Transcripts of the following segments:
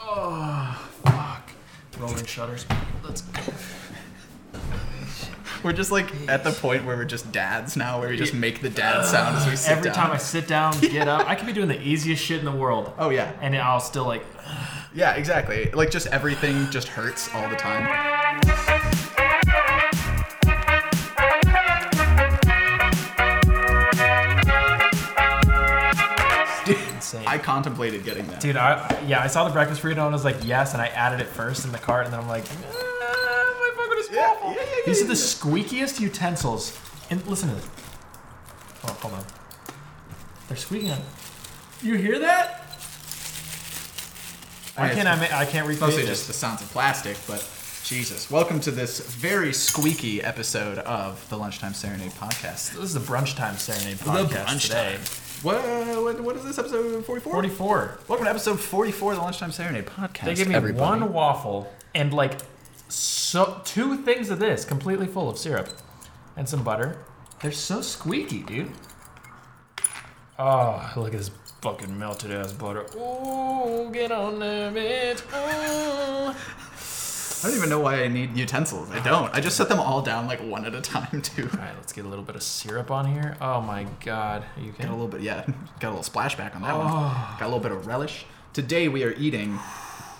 Oh, fuck. Rolling shutters. Let's go. We're just like at the point where we're just dads now, where we just make the dad sound as we sit Every down. time I sit down, get up, I could be doing the easiest shit in the world. Oh yeah, And I'll still like, yeah, exactly. Like just everything just hurts all the time. I contemplated getting that. Dude, I yeah, I saw the breakfast burrito and I was like, yes, and I added it first in the cart, and then I'm like, ah, my fucking is Yeah, yeah, yeah, yeah, These are the squeakiest utensils. And listen to this. Oh, hold on. They're squeaking. On. You hear that? Why can't I? Ma- I can't recreate mostly just the sounds of plastic, but Jesus. Welcome to this very squeaky episode of the Lunchtime Serenade podcast. This is the brunch time serenade podcast brunch today. time. What, what, what is this episode 44? Forty-four. Welcome to episode 44 of the Lunchtime Serenade podcast. They gave me everybody. one waffle and like so two things of this, completely full of syrup and some butter. They're so squeaky, dude. Oh, look at this fucking melted ass butter. Ooh, get on there, bitch. Ooh. I don't even know why I need utensils. I don't. I just set them all down like one at a time too. All right, let's get a little bit of syrup on here. Oh my god, are you Got a little bit, yeah. Got a little splashback on that one. Oh. Got a little bit of relish. Today we are eating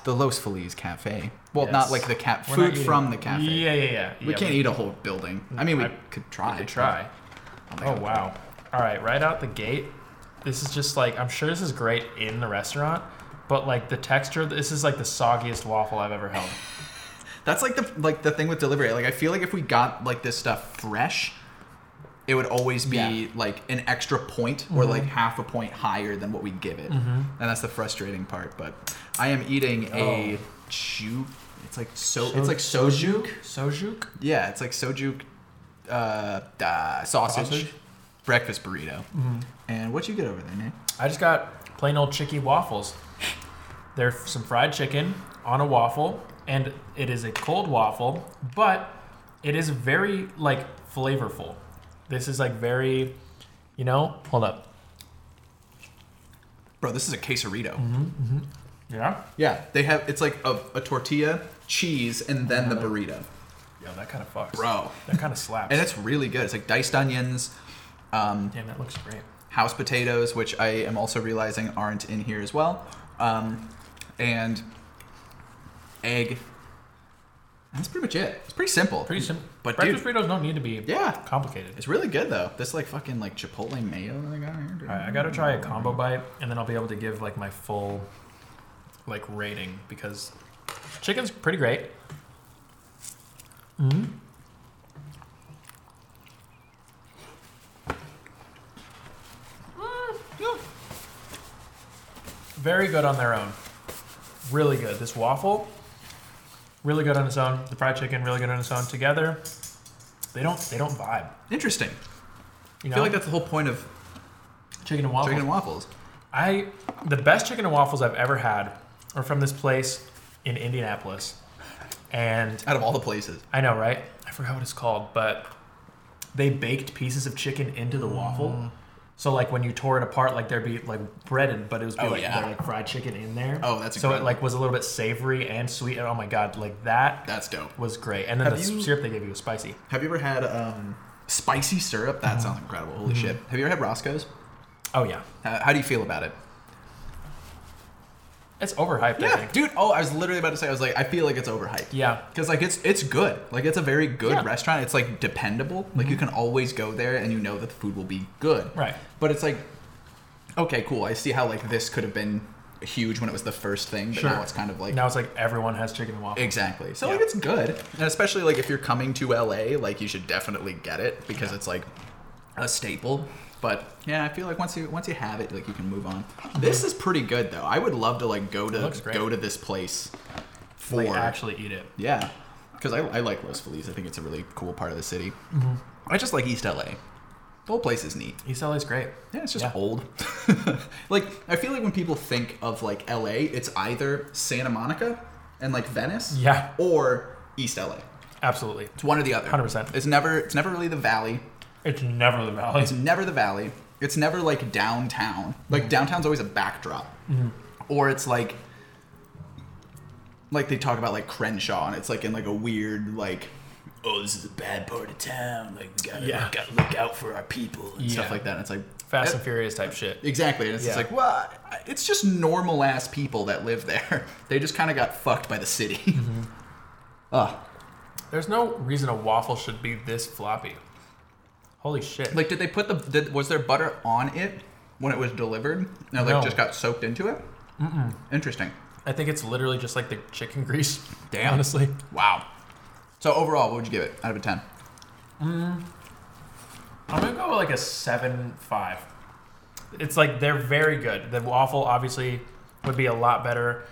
the Los Feliz Cafe. Well, Yes. not like the cat food from the cafe. Yeah, yeah, yeah. We yeah, can't eat a whole building. I mean, we I- could try. I could try. Oh wow. All right, right out the gate. This is just like I'm sure this is great in the restaurant, but like the texture. This is like the soggiest waffle I've ever held. That's like the like the thing with delivery. Like I feel like if we got like this stuff fresh, it would always be Yeah. like an extra point or like half a point higher than what we give it, and that's the frustrating part. But I am eating a Oh. ju. It's like so. it's like sojuk. Sojuk. Yeah, it's like sojuk uh, uh, sausage, Sausage? breakfast burrito. And what you get over there, Nate? I just got plain old chicky waffles. They're some fried chicken on a waffle, and it is a cold waffle, but it is very like flavorful. This is like very, you know. Hold up. Bro, this is a quesarito. Yeah. Yeah, they have. It's like a, a tortilla, cheese, and then the burrito. Yo, that kind of fucks. Bro. That kind of slaps. And it's really good. It's like diced onions, um, Damn, that looks great. house potatoes, which I am also realizing aren't in here as well, um, and egg. That's pretty much it. It's pretty simple. Pretty simple. But breakfast dude, burritos don't need to be yeah, complicated. it's really good though. This like fucking like chipotle mayo that I got here. dude. All right, I gotta try a combo bite, and then I'll be able to give like my full like rating because chicken's pretty great. Mm-hmm. Very good on their own. Really good. This waffle, really good on its own. The fried chicken, really good on its own. Together, they don't they don't vibe. Interesting. You I feel like that's the whole point of chicken and waffles. chicken and waffles. I the best chicken and waffles I've ever had are from this place in Indianapolis, and Out of all the places. I know, right? I forgot what it's called, but they baked pieces of chicken into the waffle. Mm. So like when you tore it apart, like there'd be like breaded, but it was be Oh, like, yeah. like fried chicken in there. Oh, that's so it incredible. like was a little bit savory and sweet. And oh my god, like that That's dope. was great. And then Have the you- syrup they gave you was spicy. Have you ever had um, spicy syrup? That sounds incredible. Holy shit. Have you ever had Roscoe's? Oh yeah, How, how do you feel about it? It's overhyped. I Yeah, think. dude. Oh, I was literally about to say. I was like, I feel like it's overhyped. Yeah. Because like it's it's good. Like it's a very good Yeah. restaurant. It's like dependable. Like you mhm. can always go there and you know that the food will be good. Right. But it's like, okay, cool. I see how like this could have been huge when it was the first thing, but Sure. now it's kind of like Now it's like everyone has chicken and waffles. exactly. So Yeah. like it's good, and especially like if you're coming to LA, like you should definitely get it because it's like a staple. But yeah, I feel like once you once you have it, like you can move on. This is pretty good though. I would love to like go to looks great. go to this place for Like actually eat it. yeah, because I, I like Los Feliz. I think it's a really cool part of the city. Mm-hmm. I just like East LA. The whole place is neat. East LA is great. Yeah, it's just Yeah. old. like I feel like when people think of like LA, it's either Santa Monica and like Venice, Yeah. or East LA. Absolutely. It's one or the other. 100%. It's never it's never really the valley. It's never the valley. It's never the valley. It's never like downtown. Like downtown's always a backdrop. Or it's like like they talk about like Crenshaw, and it's like in like a weird like, oh, this is a bad part of town. Like we gotta, Yeah. gotta look out for our people and stuff like that. And it's like Fast eh, and Furious type shit. Exactly, and it's just Yeah. like, well, it's just normal ass people that live there. They just kind of got fucked by the city. Mm-hmm. Ugh. There's no reason a waffle should be this floppy. Holy shit. Like, did they put the? Did, was there butter on it when it was delivered? No, like No. just got soaked into it. Mm-mm. Interesting. I think it's literally just like the chicken grease. Damn. Honestly. Wow. So overall, what would you give it out of a ten? Mm. I'm gonna go with like a seven five. It's like they're very good. The waffle obviously would be a lot better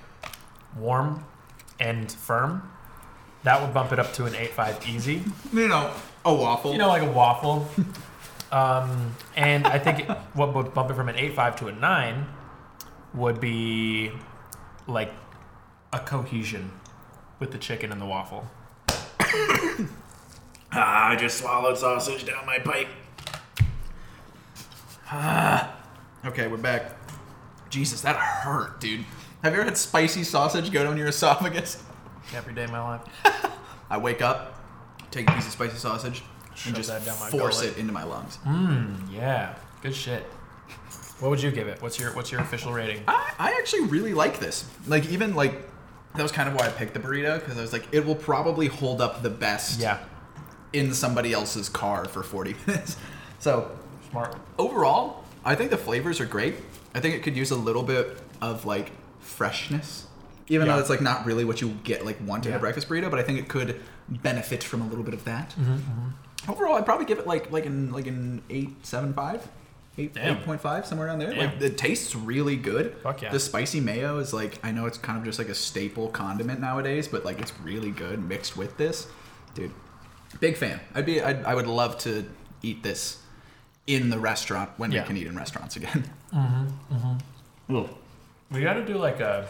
warm and firm. That would bump it up to an eight five easy. You know, a waffle. You know, like a waffle. Um, and I think what would bump it from an eight five to a nine would be like a cohesion with the chicken and the waffle. Ah, I just swallowed sausage down my pipe. Ah. Okay, we're back. Jesus, that hurt, dude. Have you ever had spicy sausage go down your esophagus? Every day of my life. I wake up, take a piece of spicy sausage, Shove and just that down my force gullet. it into my lungs. Mmm, yeah. Good shit. What would you give it? What's your what's your official rating? I, I actually really like this. Like even like that was kind of why I picked the burrito because I was like, it will probably hold up the best Yeah. in somebody else's car for 40 minutes. So Smart. overall, I think the flavors are great. I think it could use a little bit of like freshness, even Yeah. though it's like not really what you get like want in Yeah. a breakfast burrito. But I think it could benefit from a little bit of that. Mm-hmm, mm-hmm. Overall, I'd probably give it like like an like an eight seven five. Eight, 8.5 somewhere around there. Damn. Like it tastes really good. Fuck yeah. The spicy mayo is like I know it's kind of just like a staple condiment nowadays, but like it's really good mixed with this. Dude, big fan. I'd be I'd, I would love to eat this in the restaurant when Yeah. you can eat in restaurants again. Mm-hmm, mm-hmm. We got to do like a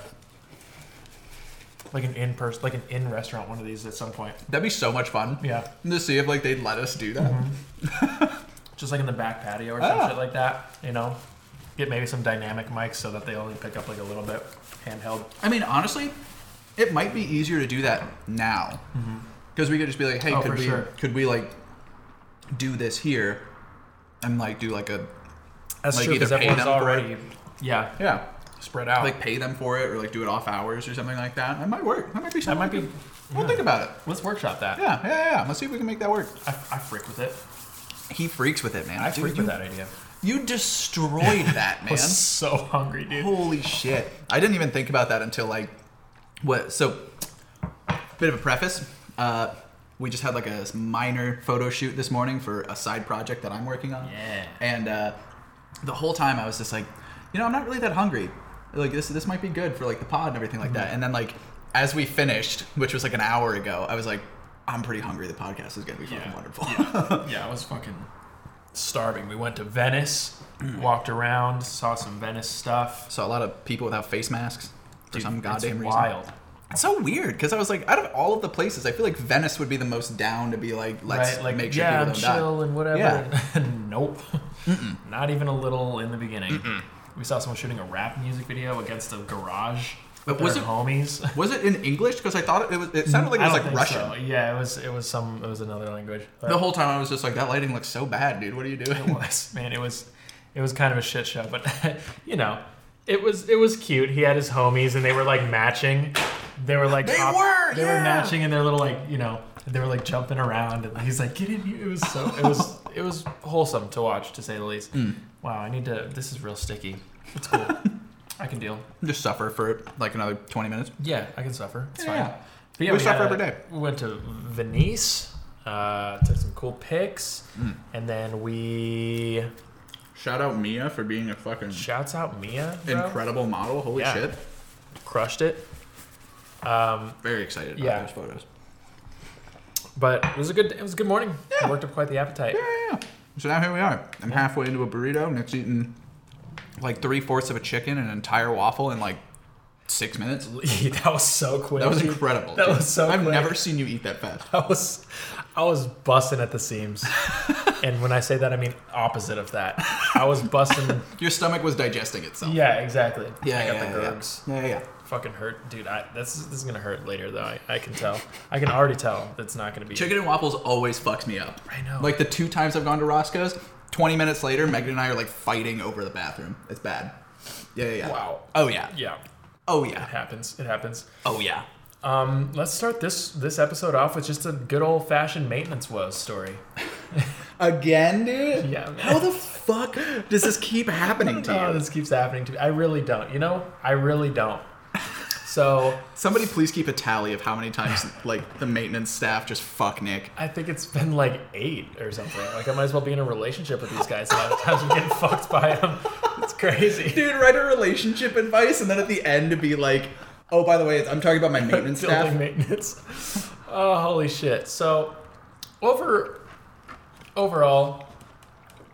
like an in person like an in restaurant one of these at some point. That'd be so much fun. Yeah. To see if like they'd let us do that. Just like in the back patio or some Ah. shit like that, you know. Get maybe some dynamic mics so that they only pick up like a little bit handheld. I mean, honestly, it might be easier to do that now because we could just be like, hey, Oh, could we sure. could we like do this here and like do like a That's Like, true either because everyone's already yeah yeah spread out. like pay them for it or like do it off hours or something like that. That might work. That might be that something. might be. we We'll yeah. think about it. Let's workshop that. Yeah, yeah, yeah. Let's see if we can make that work. I, I freak with it. He freaks with it, man. I Dude, freak you, with that idea. You destroyed that, I man. was so hungry, dude. Holy shit. I didn't even think about that until like what so bit of a preface. Uh we just had like a minor photo shoot this morning for a side project that I'm working on. Yeah. And uh the whole time I was just like, you know, I'm not really that hungry. Like this this might be good for like the pod and everything like Mm-hmm. that. And then like as we finished, which was like an hour ago, I was like, I'm pretty hungry. The podcast is gonna be fucking Yeah. wonderful. Yeah, I was fucking starving. We went to Venice, walked around, saw some Venice stuff. Saw a lot of people without face masks for Dude, some it's goddamn reason. wild. It's so weird because I was like, out of all of the places, I feel like Venice would be the most down to be like, let's right? Like, make sure yeah, people don't chill die. and whatever. Yeah. nope. Not even a little in the beginning. We saw someone shooting a rap music video against a garage But was it- homies. Was it in English? Because I thought it was. It sounded like it was like Russian. so. Yeah, it was. It was some. It was another language. But The whole time I was just like, that lighting looks so bad, dude. What are you doing? it was man. It was. It was kind of a shit show, but you know, it was. It was cute. He had his homies, and they were like matching. They were like They op- were, They yeah. were matching, and they're little like you know. They were like jumping around, and he's like, "Get in here!" It was so. It was. It was wholesome to watch, to say the least. Mm. Wow, I need to. This is real sticky. It's cool. I can deal. Just suffer for like another 20 minutes. Yeah, I can suffer. It's Yeah. fine. But We suffer had every a- day. We went to Venice, uh, took some cool pics, Mm. and then we Shout out Mia for being a fucking shouts out Mia. Bro. incredible model. Holy Yeah. shit. crushed it. Um, Very excited about Yeah. those photos. But it was a good. It was a good morning. Yeah. Worked up quite the appetite. Yeah, yeah, yeah. So now here we are. I'm halfway into a burrito. Nick's eating like three fourths of a chicken and an entire waffle in like six minutes. that was so quick. That was incredible. That dude. was so quick. I've quick. never seen you eat that fast. I was, I was busting at the seams, and when I say that, I mean opposite of that. I was busting. Your stomach was digesting itself. yeah, exactly. Yeah, I got yeah, the yeah. Yeah, yeah, yeah. Fucking hurt, dude. I this is, this is gonna hurt later though. I, I can tell. I can already tell that's not gonna be. Chicken and waffles always fucks me up. I know. Like the two times I've gone to Roscoe's, 20 minutes later, Megan and I are like fighting over the bathroom. It's bad. Yeah, yeah, yeah. Wow. Oh yeah. Yeah, Oh yeah. it happens. It happens. Oh yeah. Um, let's start this this episode off with just a good old fashioned maintenance woes story. Again, dude? Yeah, man. How the fuck does this keep happening to Oh, you? this keeps happening to me. I really don't. You know, I really don't. So Somebody please keep a tally of how many times like the maintenance staff just fuck Nick. I think it's been like eight or something. Like I might as well be in a relationship with these guys. The amount of times I'm getting fucked by them. It's crazy. Dude, write a relationship advice and then at the end to be like, oh, by the way, I'm talking about my maintenance Building staff. maintenance. Oh, holy shit. So, over overall,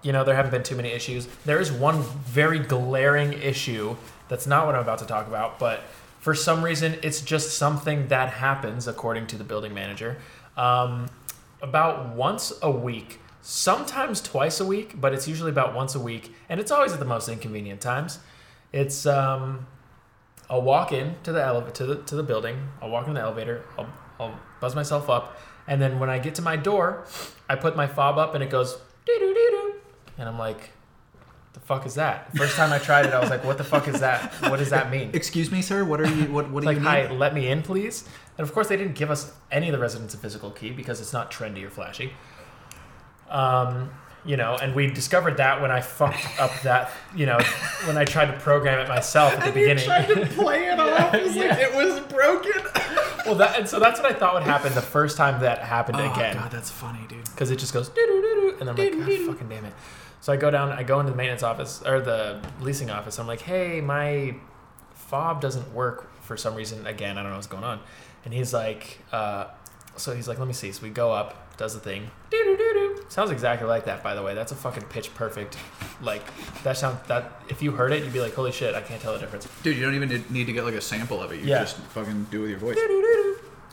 you know, there haven't been too many issues. There is one very glaring issue that's not what I'm about to talk about, but for some reason, it's just something that happens, according to the building manager, um, about once a week. Sometimes twice a week, but it's usually about once a week, and it's always at the most inconvenient times. It's um, walk in to the ele- to the to the building. I'll walk in the elevator. I'll, I'll buzz myself up, and then when I get to my door, I put my fob up, and it goes doo doo doo and I'm like, "The fuck is that?" First time I tried it, I was like, "What the fuck is that? What does that mean?" Excuse me, sir. What are you? What? What It's do like, you "Hi, need? let me in, please." And of course, they didn't give us any of the residents a physical key because it's not trendy or flashy. Um, you know, and we discovered that when I fucked up that, you know, when I tried to program it myself at the And you beginning. tried to play it off as Yeah. like it was broken. Well, that and so that's what I thought would happen the first time that happened Oh again, god, that's funny, dude. because it just goes doo doo doo doo, and I'm like, God, fucking damn it. So I go down, I go into the maintenance office or the leasing office. I'm like, hey, my fob doesn't work for some reason. Again, I don't know what's going on. And he's like, uh, so he's like, let me see. So we go up, does the thing, doo doo doo doo. Sounds exactly like that, by the way. That's a fucking pitch perfect. Like that sound that if you heard it, you'd be like, holy shit, I can't tell the difference. Dude, you don't even need- need to get like a sample of it. You Yeah. just fucking do it with your voice.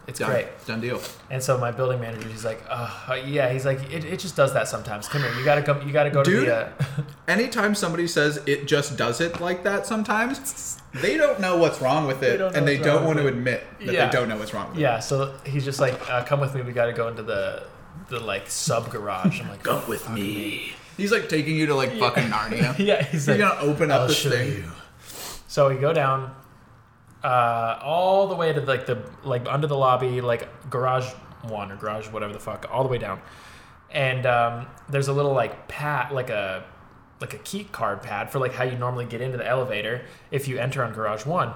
It's Done. great. Done deal. And so my building manager, he's like, uh, yeah, he's like, it, it just does that sometimes. Come here, you gotta come, you gotta go Dude. to the. Uh, Anytime somebody says it just does it like that sometimes, they don't know what's wrong with it don't and they don't want to it. admit that Yeah. they don't know what's wrong with it. yeah, so he's just like, uh, come with me. We gotta go into the the like sub garage. I'm like, Come with me. He's like taking you to like fucking Narnia. yeah, he's You're like, gonna open up I'll this show thing. you. So we go down, uh, all the way to like the like under the lobby, like garage one or garage whatever the fuck, all the way down. And um, there's a little like pad, like a like a key card pad for like how you normally get into the elevator if you enter on garage one.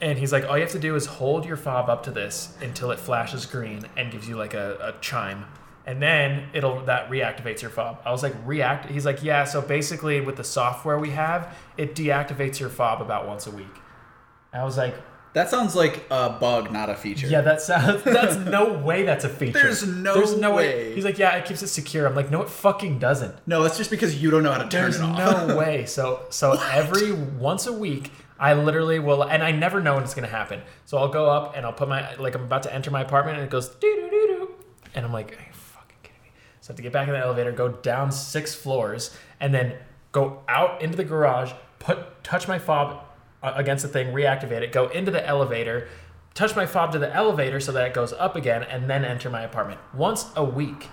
And he's like, all you have to do is hold your fob up to this until it flashes green and gives you like a, a chime. And then it'll that reactivates your fob. I was like, react he's like, yeah, so basically with the software we have, it deactivates your fob about once a week. I was like, That sounds like a bug, not a feature. yeah, that sounds that's no way that's a feature. There's no There's no way. He's like, yeah, it keeps it secure. I'm like, no, it fucking doesn't. No, that's just because you don't know how to turn There's it off. There's no way. So so every once a week, I literally will, and I never know when it's gonna happen. So I'll go up and I'll put my like I'm about to enter my apartment, and it goes doo doo doo doo, and I'm like, are you fucking kidding me? So I have to get back in the elevator, go down six floors, and then go out into the garage, put touch my fob against the thing, reactivate it, go into the elevator. Touch my fob to the elevator so that it goes up again, and then enter my apartment once a week.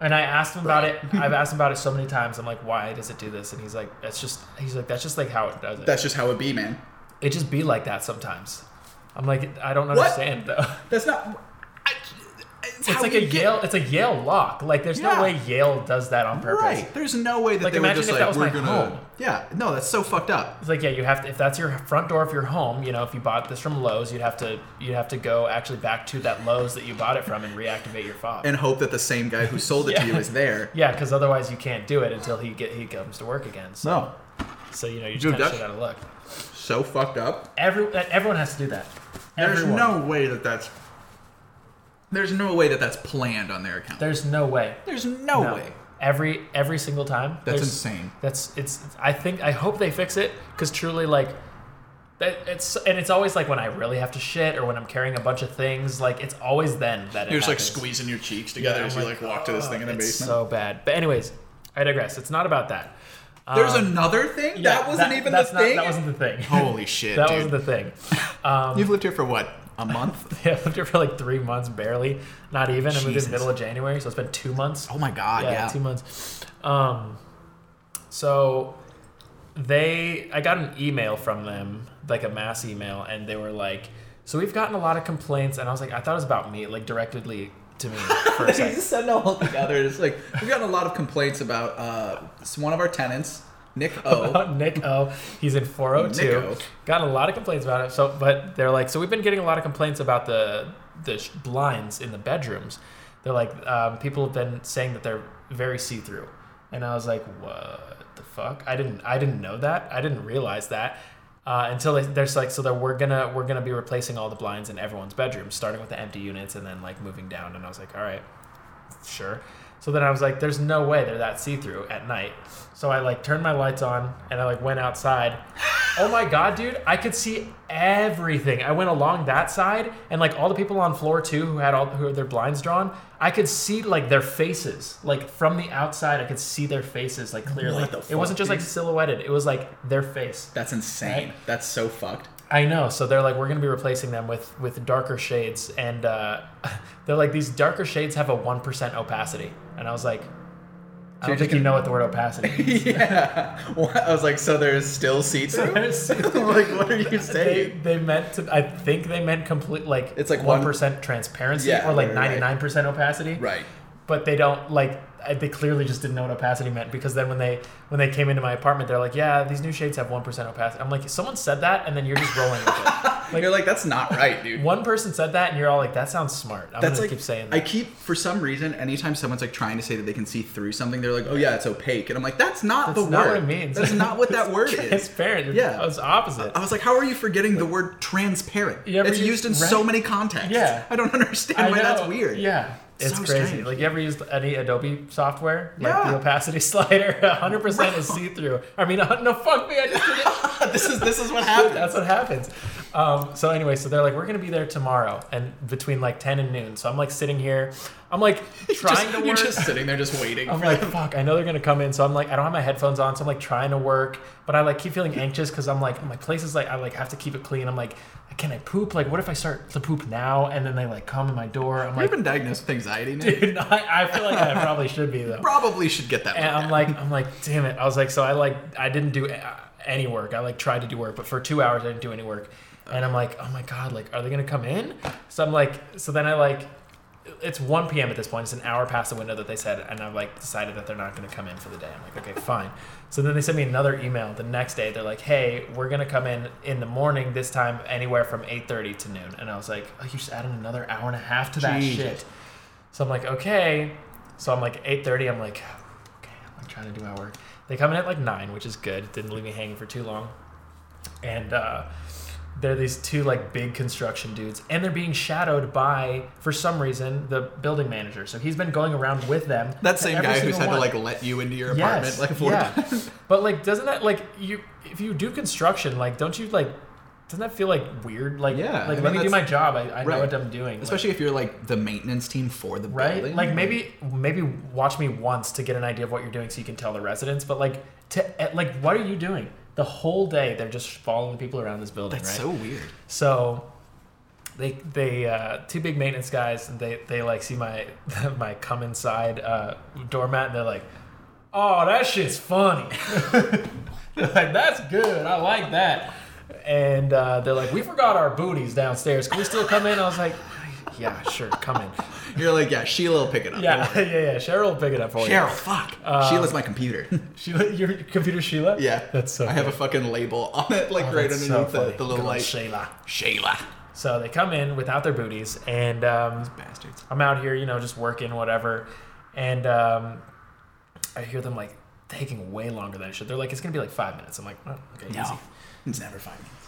And I asked him about it. I've asked him about it so many times. I'm like, why does it do this? And he's like, that's just. He's like, that's just like how it does it. That's just how it be, man. it just be like that sometimes. I'm like, I don't What? understand though. That's not. I, it's like a get- Yale. It's a Yale lock. Like, there's Yeah. no way Yale does that on purpose. Right. There's no way that Like, they imagine just if like, that was we're my gonna. home. Yeah. No, that's so fucked up. It's like, yeah, you have to. If that's your front door of your home, you know, if you bought this from Lowe's, you'd have to. You'd have to go actually back to that Lowe's that you bought it from and reactivate your fob. And hope that the same guy who sold it to you is there. yeah, because otherwise you can't do it until he get he comes to work again. So, No. so you know, Dude, just kind of out of luck. So fucked up. Every everyone has to do that. There's no way that that's. There's no way that that's planned on their account. There's no way. There's no, way. Every every single time. That's there's- insane. That's it's. I think I hope they fix it because truly like. That it's and it's always like when I really have to shit or when I'm carrying a bunch of things. Like it's always then that it You're just like squeezing your cheeks together I'm as you like, like walk to this thing in the "Oh, it's basement. So bad. But anyways, I digress. It's not about that. There's another thing Yeah, that wasn't even the not- thing. that wasn't the thing. Holy shit, that dude! wasn't the thing. Um, You've lived here for what? A month? yeah, I lived here for like three months, barely, not even. I moved in the middle of January, so it's been two months. Oh my god! yeah, Yeah. two months. Um, so they, I got an email from them, like a mass email, and they were like, "So we've gotten a lot of complaints," and I was like, "I thought it was about me, like directly to me for a They second. just said no altogether. It's like we've gotten a lot of complaints about uh, one of our tenants, Nick O. about Nick O. He's in 402. Nick O. Got a lot of complaints about it. So, but they're like, so we've been getting a lot of complaints about the the blinds in the bedrooms. They're like, um, people have been saying that they're very see through, and I was like, what the fuck? I didn't I didn't know that. I didn't realize that. Uh, until they, there's like so that we're gonna we're gonna be replacing all the blinds in everyone's bedrooms, starting with the empty units and then like moving down. And I was like, all right, sure. So then I was like, there's no way they're that see through at night. So I like turned my lights on and I like went outside. Oh my god, dude, I could see everything. I went along that side and like all the people on floor two who had all who had their blinds drawn, I could see like their faces. Like from the outside, I could see their faces like clearly. The it wasn't fuck, just like silhouetted, it was like their face. That's insane. Right? That's so fucked. I know. So they're like, we're gonna be replacing them with with darker shades, and uh, they're like, these darker shades have a one percent opacity, and I was like, I don't think just you know what the word opacity means. yeah. What? I was like, so there's still seats. I'm like, what are you saying? they meant to. I think they meant complete like It's like one one- percent transparency Yeah, or like right, right. ninety nine percent opacity. Right. But they don't like. I- They clearly just didn't know what opacity meant because then when they when they came into my apartment, they're like, "Yeah, these new shades have one percent opacity." I'm like, "Someone said that," and then you're just rolling with it. Like, you're like, that's not right, dude. One person said that, and you're all like, "That sounds smart." I'm That's gonna like keep saying that. I keep for some reason anytime someone's like trying to say that they can see through something, they're like, "Oh yeah, it's opaque," and I'm like, "That's not That's the not word. what it means. That's not what that word is." transparent. Yeah. it's opposite. I was like, "How are you forgetting the word transparent? Ever It's used in right? so many contexts. Yeah. I don't understand I why know. that's weird. Yeah, it's So crazy. strange. Like you ever used any Adobe software? Like Yeah. the opacity slider, 100 percent is see through. I mean, no fuck me, I just did it. this is this is what happens. That's what happens. Um, so anyway, so they're like, we're gonna be there tomorrow, and between like 10 and noon. So I'm like sitting here, I'm like trying Just- to work. You're just sitting there, just waiting. I'm like, them. fuck, I know they're gonna come in, so I'm like, I don't have my headphones on, so I'm like trying to work, but I like keep feeling anxious because I'm like, my place is like, I like have to keep it clean. I'm like, can I poop? Like, what if I start to poop now and then they like come in my door? I'm You've like, been diagnosed with anxiety, Nick. dude, I, I feel like I probably should be though. Probably should get that. And I'm at. like, I'm like, damn it. I was like, so I like, I didn't do uh, any work. I like tried to do work, but for two hours I didn't do any work. And I'm like, oh my god, like, are they gonna come in? So I'm like, so then I like, it's 1 p.m. at this point. It's an hour past the window that they said, and I've like decided that they're not gonna come in for the day. I'm like, okay, fine. So then they sent me another email the next day. They're like, hey, we're gonna come in in the morning. This time, anywhere from 8:30 to noon. And I was like, oh, you just added another hour and a half to that Jesus. shit. So I'm like, okay. So I'm like 8:30. I'm like, okay, I'm like trying to do my work. They come in at like nine, which is good. Didn't leave me hanging for too long. And uh, they're these two like big construction dudes, and they're being shadowed by, for some reason, the building manager. So he's been going around with them. that same guy who's had to like let you into your apartment Yes, like four yeah. times. But like, doesn't that like you? If you do construction, like, don't you like? Doesn't that feel like weird? Like, Yeah, like I let me do my job. I, I know what I'm doing. Like, Especially if you're like the maintenance team for the right? building. Like maybe maybe watch me once to get an idea of what you're doing, so you can tell the residents. But like to like, what are you doing? The whole day they're just following people around this building, that's right? so weird. So they they uh, two big maintenance guys and they they like see my my come inside uh, doormat and they're like, oh that shit's funny. they're like that's good. I like that. And uh, they're like, we forgot our booties downstairs. Can we still come in? I was like, yeah, sure, come in. You're like, yeah, Sheila will pick it up. Yeah, yeah, yeah. Cheryl will pick it up for you. Cheryl, fuck. Um, Sheila's my computer. Sheila, your computer, Sheila. yeah. that's so. I have a fucking label on it, like Oh, right that's so underneath the, the little light. Sheila. Sheila. So they come in without their booties, and um, Bastards. I'm out here, you know, just working, whatever. And um, I hear them like taking way longer than it should. They're like, it's gonna be like five minutes. I'm like, oh, okay, easy. It's never five minutes.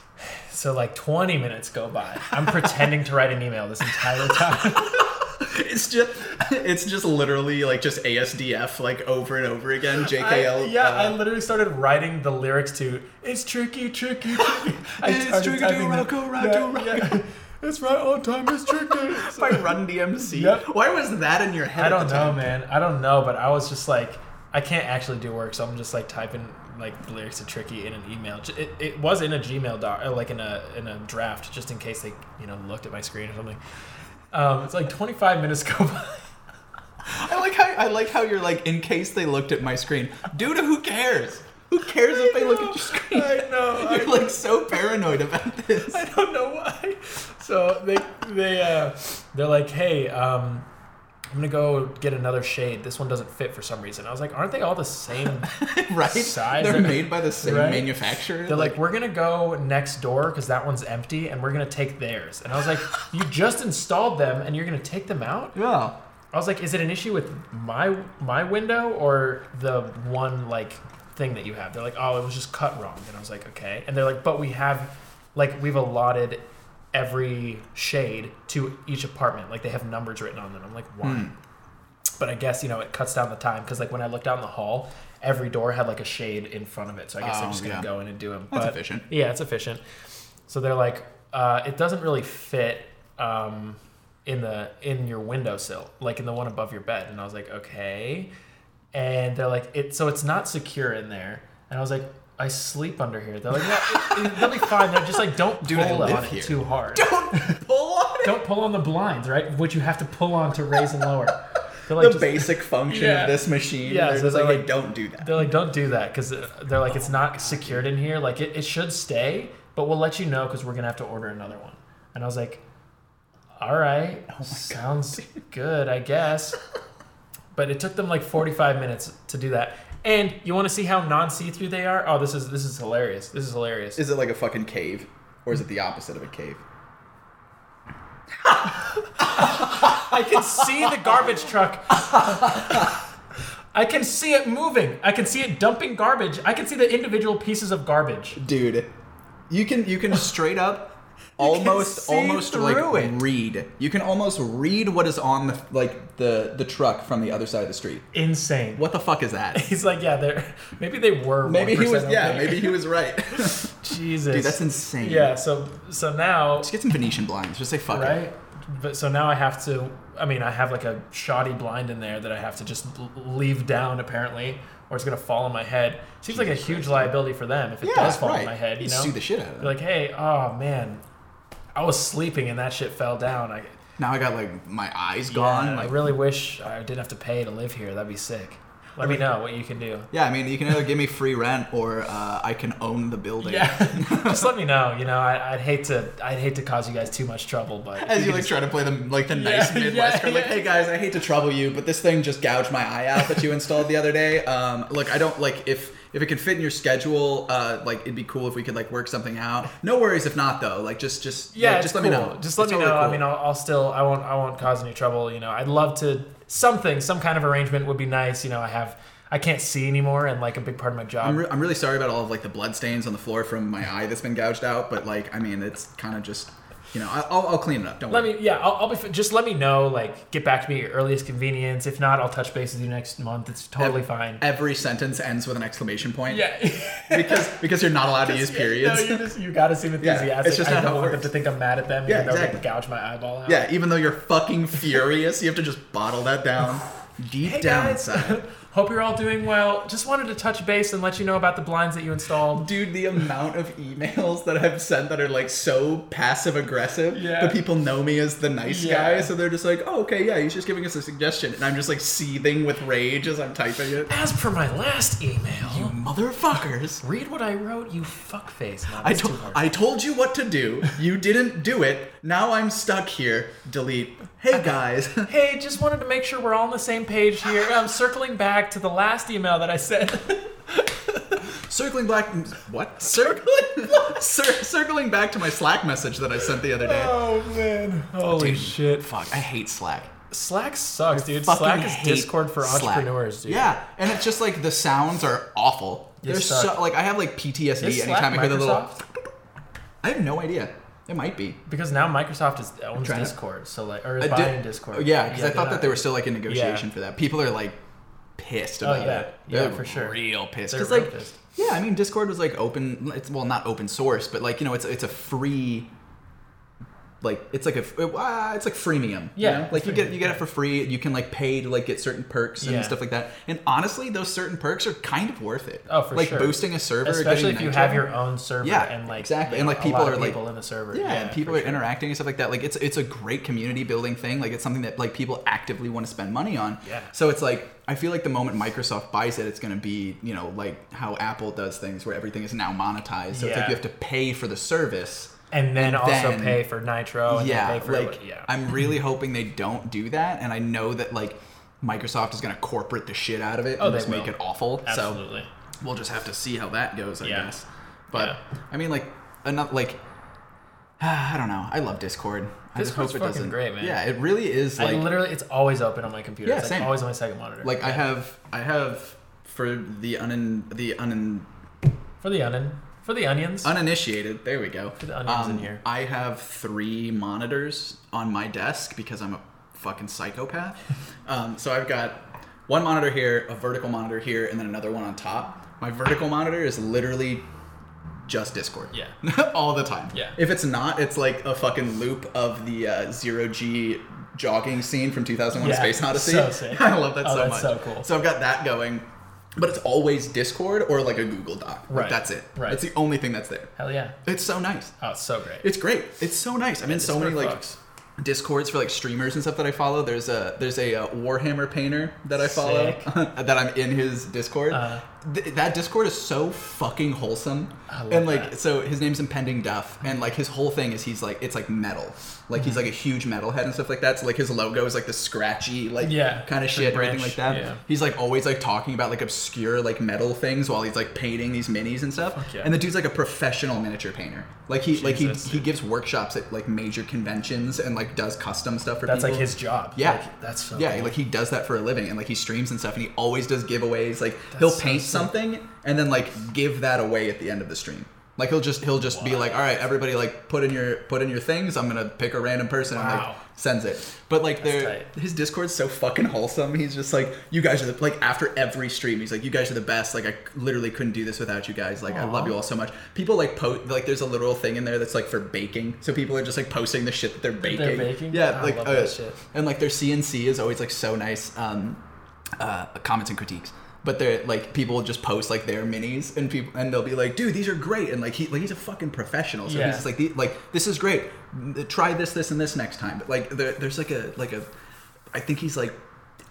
So like 20 minutes go by. I'm pretending to write an email this entire time. It's just, it's just literally like just ASDF like over and over again. I- JKL. yeah, I uh, literally started writing the lyrics to "It's tricky, tricky, tricky." It's tricky to Rocco, Rocco, yeah, Rocco. yeah. It's right on time. It's tricky. It's by Run DMC. Yep. Why was that in your head? I don't know, man. I don't know, but I was just like, I can't actually do work, so I'm just like typing like the lyrics to Tricky in an email. It, it was in a Gmail doc, like in a in a draft, just in case they you know looked at my screen or something. Um, it's like 25 minutes go by. I like how I like how you're like in case they looked at my screen. Dude, who cares? Who cares if they look at your screen? I know. You're like so paranoid about this. I don't know why. So they they uh, they're like, hey, um, I'm gonna go get another shade. This one doesn't fit for some reason. I was like, aren't they all the same? right? Size They're made by the same Right? manufacturer. They're like, we're gonna go next door because that one's empty, and we're gonna take theirs. And I was like, you just installed them, and you're gonna take them out? yeah. I was like, is it an issue with my my window or the one like thing that you have? They're like, oh, it was just cut wrong. And I was like, okay. And they're like, but we have like we've allotted every shade to each apartment. Like they have numbers written on them. I'm like, why? Hmm. But I guess you know it cuts down the time because like when I looked down the hall, every door had like a shade in front of it. So I guess Oh, they're just gonna yeah. go in and do them. That's but, efficient. Yeah, it's efficient. So they're like, uh, it doesn't really fit um, in the in your windowsill, like in the one above your bed. And I was like, okay. And they're like, it so it's not secure in there. And I was like, I sleep under here. They're like, no, it, they'll be fine. They're just like, don't Dude, pull on here. it too hard. Don't pull on it. Don't pull on the blinds, right? Which you have to pull on to raise and lower. They're like, the just- basic function Yeah. of this machine. Yeah, they're so just they're like, like- don't do that. They're like, don't do that because they're like, it's not secured in here. Like, it, it should stay, but we'll let you know because we're gonna have to order another one. And I was like, all right, oh sounds good, I guess. But it took them like 45 minutes to do that. And you want to see how non-see-through they are? Oh, this is this is hilarious. This is hilarious. Is it like a fucking cave, or is it the opposite of a cave? I can see the garbage truck. I can see it moving. I can see it dumping garbage. I can see the individual pieces of garbage. Dude, you can you can straight up almost almost like it. read. You can almost read what is on the like the the truck from the other side of the street. Insane. What the fuck is that? He's like, yeah, they're maybe they were. Maybe he 1% was yeah, maybe he was right. Jesus. Dude, that's insane. Yeah. So so now Just get some Venetian blinds. Just say fuck it. right, but so now I have to. I mean, I have like a shoddy blind in there that I have to just leave down apparently, or it's gonna fall on my head. Seems like a huge liability for them if it Yeah, does fall right. on my head. You know, sue the shit out of them. like, hey, oh man, I was sleeping and that shit fell down. I, now I got like my eyes yeah, gone. I really wish I didn't have to pay to live here. That'd be sick. Let me know what you can do. yeah, I mean, you can either give me free rent or uh, I can own the building. Yeah, just let me know. You know, I, I'd hate to, I'd hate to cause you guys too much trouble, but As you could like just- try to play the like the nice Yeah, Midwest yeah, girl, like, hey guys, I hate to trouble you, but this thing just gouged my eye out that you installed the other day. Um, look, I don't like if if it could fit in your schedule, uh, like it'd be cool if we could like work something out. No worries if not though. Like just just yeah, like, just let cool. me know. Just let It's me totally know. I mean, I'll, I'll still, I won't, I won't cause any trouble. You know, I'd love to something, some kind of arrangement would be nice. You know, I have, I can't see anymore, and like a big part of my job. I'm, re- I'm really sorry about all of like the blood stains on the floor from my eye that's been gouged out, but like I mean, it's kind of just you know I'll, I'll clean it up. Don't let worry. me, yeah, I'll, I'll be. Just let me know. Like, get back to me at your earliest convenience. If not, I'll touch base with you next month. It's totally fine. Every sentence ends with an exclamation point. Yeah, Because because you're not allowed to use periods. No, you just you gotta seem Yeah, enthusiastic. it's just I not don't want them to think I'm mad at them. Yeah, even though exactly. they gouge my eyeball out. Yeah, even though you're fucking furious, you have to just bottle that down deep Hey down guys, inside. Hope you're all doing well. Just wanted to touch base and let you know about the blinds that you installed. Dude, the amount of emails that I've sent that are like so passive aggressive Yeah. that people know me as the nice Yeah. guy, so they're just like, oh, okay, yeah, he's just giving us a suggestion. And I'm just like seething with rage as I'm typing it. As per my last email, You motherfuckers. read what I wrote, you fuckface. No, I, to- I told you what to do. You didn't do it. Now I'm stuck here. Delete. Hey guys. Hey, just wanted to make sure we're all on the same page here. I'm circling back to the last email that I sent. circling back. What? Circling. Cir- circling back to my Slack message that I sent the other day. oh man, holy Dude, shit! Fuck, I hate Slack. Slack sucks, dude. Fucking Slack is Discord for Slack. entrepreneurs, dude. Yeah, and it's just like the sounds are awful. They They're so like I have like PTSD Is Slack anytime I hear the little. I have no idea. It might be. Because now Microsoft is owns trying to- Discord, so like, or is uh, did- buying Discord. Oh, yeah, because I thought not- that they were still like in negotiation Yeah. for that. People are like pissed Oh, about yeah. it. Yeah, They're for sure. Real pissed. Because like, pissed. yeah, I mean, Discord was like open. It's well, not open source, but like you know, it's it's a free like it's like a uh, it's like freemium. you Yeah, know? like you get you get it for free. You can like pay to like get certain perks and Yeah. stuff like that. And honestly, those certain perks are kind of worth it. Oh, for like sure. boosting a server, Especially if you have your own server Yeah, and like exactly. And, like, people are, of like- people in the server. Yeah, and people are sure. interacting and stuff like that. Like it's it's a great community building thing. Like it's something that like people actively want to spend money on. Yeah. So it's like I feel like the moment Microsoft buys it, it's going to be you know like how Apple does things where everything is now monetized. So it's like you have to pay for the service. And then And also then- pay for Nitro and yeah, then pay for like yeah. I'm really hoping they don't do that, and I know that like Microsoft is going to corporate the shit out of it Oh, and just make it awful. So we'll just have to see how that goes, I Yeah. guess. But Yeah. I mean, like, enough, like, I don't know. I love Discord. I just hope it doesn't. great, man. Yeah, it really is. I Like, literally, it's always open on my computer. Yeah, it's like same. always on my second monitor. like I have, I have for the un the un for the onion, for the onions. uninitiated. There we go. For the onions in Um, here. I have three monitors on my desk because I'm a fucking psychopath. um, so I've got one monitor here, a vertical monitor here, and then another one on top. My vertical monitor is literally just Discord. Yeah. all the time. Yeah. If it's not, it's like a fucking loop of the uh, zero G jogging scene from 2001: Yeah, Space Odyssey. so sick. I love that Oh, so that's much. so cool. So I've got that going, but it's always Discord or like a Google Doc. Like, Right. That's it. Right. That's the only thing that's there. Hell yeah. It's so nice. Oh, it's so great. It's great. It's so nice. I'm in so many like discords for like streamers and stuff that I follow. There's a there's a uh, Warhammer painter that I follow that I'm in his Discord. Uh. Th- that Discord is so fucking wholesome. I love and like that. so his name's Impending Duff and like his whole thing is he's like it's like metal. Like he's mm-hmm. like a huge metal head and stuff like that. So like his logo is like the scratchy like Yeah, kind of the shit everything branch, like that. yeah. He's like always like talking about like obscure like metal things while he's like painting these minis and stuff. Fuck yeah. And the dude's like a professional miniature painter. Like he like he Jesus. he gives workshops at like major conventions and like does custom stuff for That's people. like his job. Yeah, Like, that's so yeah. cool. Like he does that for a living, and like he streams and stuff, and he always does giveaways. Like he'll so paint. Something and then like give that away at the end of the stream. Like he'll just he'll just be like, all right, everybody, like put in your put in your things. I'm gonna pick a random person and like sends it. But like they're his Discord's so fucking wholesome. He's just like, you guys are the like after every stream, he's like, you guys are the best. Like I literally couldn't do this without you guys. Like I love you all so much. People like post like there's a literal thing in there that's like for baking. So people are just like posting the shit that they're baking. baking? Yeah, I like love uh, that shit. and like their C&C is always like so nice. Um, uh, comments and critiques. But they're like people will just post like their minis and people and they'll be like, dude, these are great. And like he like he's a fucking professional. So Yeah. he's just like the, like this is great. Try this, this, and this next time. But like there, there's like a like a I think he's like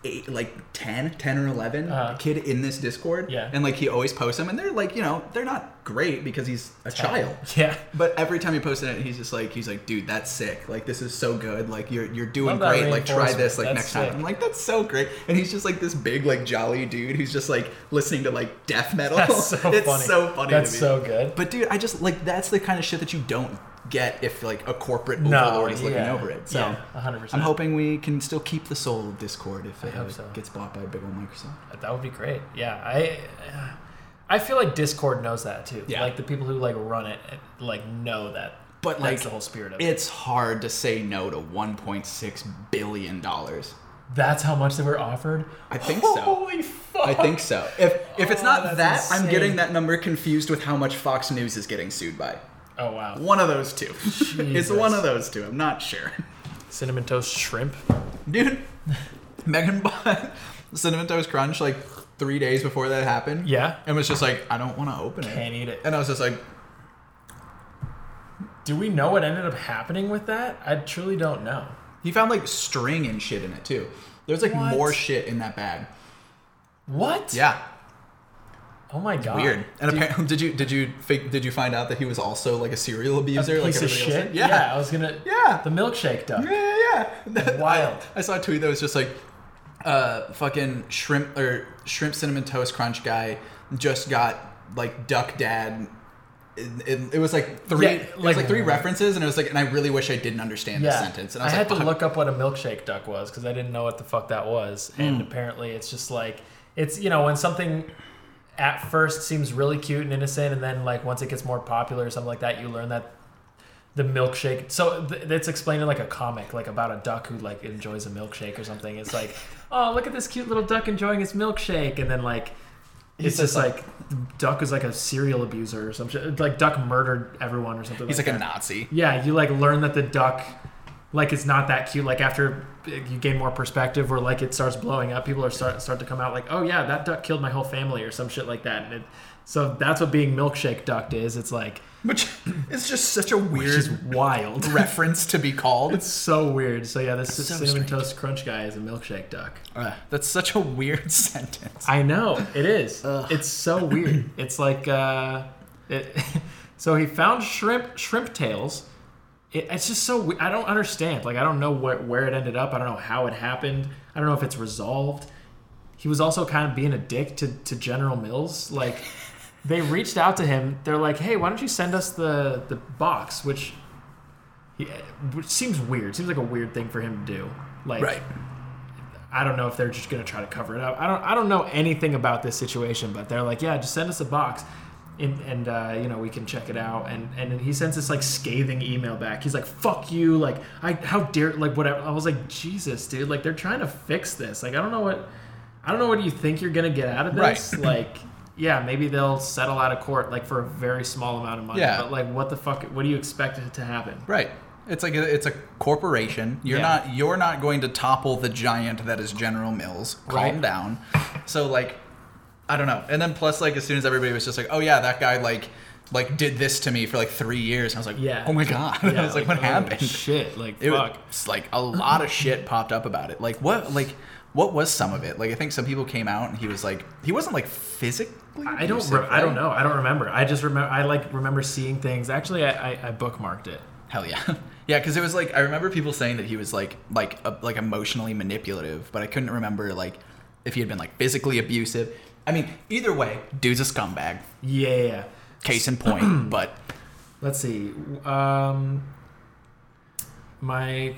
eight like 10 10 or 11 Uh-huh. kid in this discord Yeah. and like he always posts them and they're like you know they're not great because he's a child Yeah. but every time he posted it, he's just like, he's like, dude, that's sick. Like, this is so good. Like, you're you're doing great. Like, try this like next That's time. I'm like, that's so great. And he's just like this big, like jolly dude who's just like listening to like death metal. That's so it's funny. so funny. That's to me. so good. But dude, I just like that's the kind of shit that you don't get if like a corporate No, overlord is looking yeah. over it. So Yeah, 100%. I'm hoping we can still keep the soul of Discord if it so. gets bought by a big old Microsoft. That would be great. Yeah, I I feel like Discord knows that too. Yeah. Like the people who like run it like know that. But, that's like, the whole spirit of it. It's hard to say no to 1.6 billion dollars. That's how much they were offered. I think so. Holy fuck! I think so. If if it's Oh, not that's that, I'm getting that number confused with how much Fox News is getting sued by. Oh wow. One of those two. it's one of those two. I'm not sure. Cinnamon toast shrimp. Dude, Megan bought Cinnamon Toast Crunch like three days before that happened. Yeah. And was just like, I don't want to open it. Can't eat it. And I was just like, Do we know what ended up happening with that? I truly don't know. he found like string and shit in it too. There's like What? more shit in that bag. What? Yeah. Oh my god. Weird. And Dude, apparently, did you did you fake, did you find out that he was also like a serial a abuser? piece like of shit. did? Yeah. I was gonna. Yeah. The milkshake duck. Yeah, yeah, yeah. Wild. I, I saw a tweet that was just like, uh, fucking shrimp or shrimp cinnamon toast crunch guy just got like duck dad. It, it, it was like three, Yeah, it was like- like three references, and it was like, and I really wish I didn't understand this Yeah. sentence. And I I, had like, to "Oh, look up what a milkshake duck was because I didn't know what the fuck that was. And Hmm. apparently, it's just like it's you know when something at first seems really cute and innocent, and then like once it gets more popular or something like that, you learn that the milkshake. So th- it's explained in like a comic, like about a duck who like enjoys a milkshake or something. It's like, oh look at this cute little duck enjoying his milkshake, and then like. It's just like Duck is like a serial abuser or some shit. Like Duck murdered everyone or something. He's like like a. Nazi. Yeah, you like learn that the duck like it's not that cute. Like after you gain more perspective, or like it starts blowing up, people are start start to come out like, oh yeah, that duck killed my whole family or some shit like that. And it, so that's what being milkshake ducked is. It's like Which is just such a which is weird wild. reference to be called. It's so weird. So yeah, this so cinnamon strange. toast crunch guy is a milkshake duck. Uh, that's such a weird sentence. I know it is. Ugh. It's so weird. It's like uh, it, so he found shrimp shrimp tails. It, it's just so I don't understand. Like I don't know where where it ended up. I don't know how it happened. I don't know if it's resolved. He was also kind of being a dick to to General Mills. Like they reached out to him. They're like, hey, why don't you send us the the box? Which. He, which seems weird. Seems like a weird thing for him to do. Like, Right. I don't know if they're just gonna try to cover it up. I don't I don't know anything about this situation, but they're like, yeah, just send us a box, and and uh, you know we can check it out. And and he sends this like scathing email back. He's like, fuck you, like I how dare like whatever. I was like, Jesus, dude, like they're trying to fix this. Like I don't know what I don't know what you think you're gonna get out of this. Right. Like. Yeah, maybe they'll settle out of court like for a very small amount of money. Yeah. But like, what the fuck? What do you expect it to happen? Right. It's like a, it's a corporation. You're Yeah. not you're not going to topple the giant that is General Mills. Calm Right. down. So like I don't know. And then plus like as soon as everybody was just like, "Oh yeah, that guy like like did this to me for like 3 years." I was like, Yeah. "Oh my god." I was like, "What oh, happened?" Shit, like It fuck. was like a lot of shit popped up about it. Like what like what was some of it? Like I think some people came out and he was like he wasn't like physically I don't. Re- I don't know. I don't remember. I just remember. I like remember seeing things. Actually, I, I, I bookmarked it. Hell yeah, yeah. Because it was like I remember people saying that he was like like uh, like emotionally manipulative, but I couldn't remember like if he had been like physically abusive. I mean, either way, dude's a scumbag. Yeah. Case in point. but Let's see. Um, my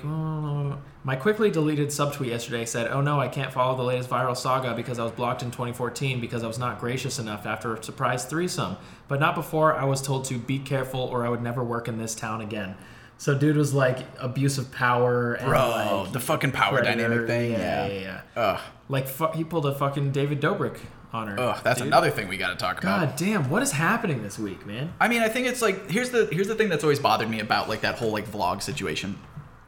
my quickly deleted subtweet yesterday said, "Oh no, I can't follow the latest viral saga because I was blocked in 2014 because I was not gracious enough after a surprise threesome, but not before I was told to be careful or I would never work in this town again." So dude was like abuse of power and bro, like the fucking power predator. dynamic thing. Yeah, Yeah. yeah, yeah. Ugh, Like fu- he pulled a fucking David Dobrik on her. ugh. That's dude. another thing we got to talk about. God damn, what is happening this week, man? I mean, I think it's like here's the here's the thing that's always bothered me about like that whole like vlog situation.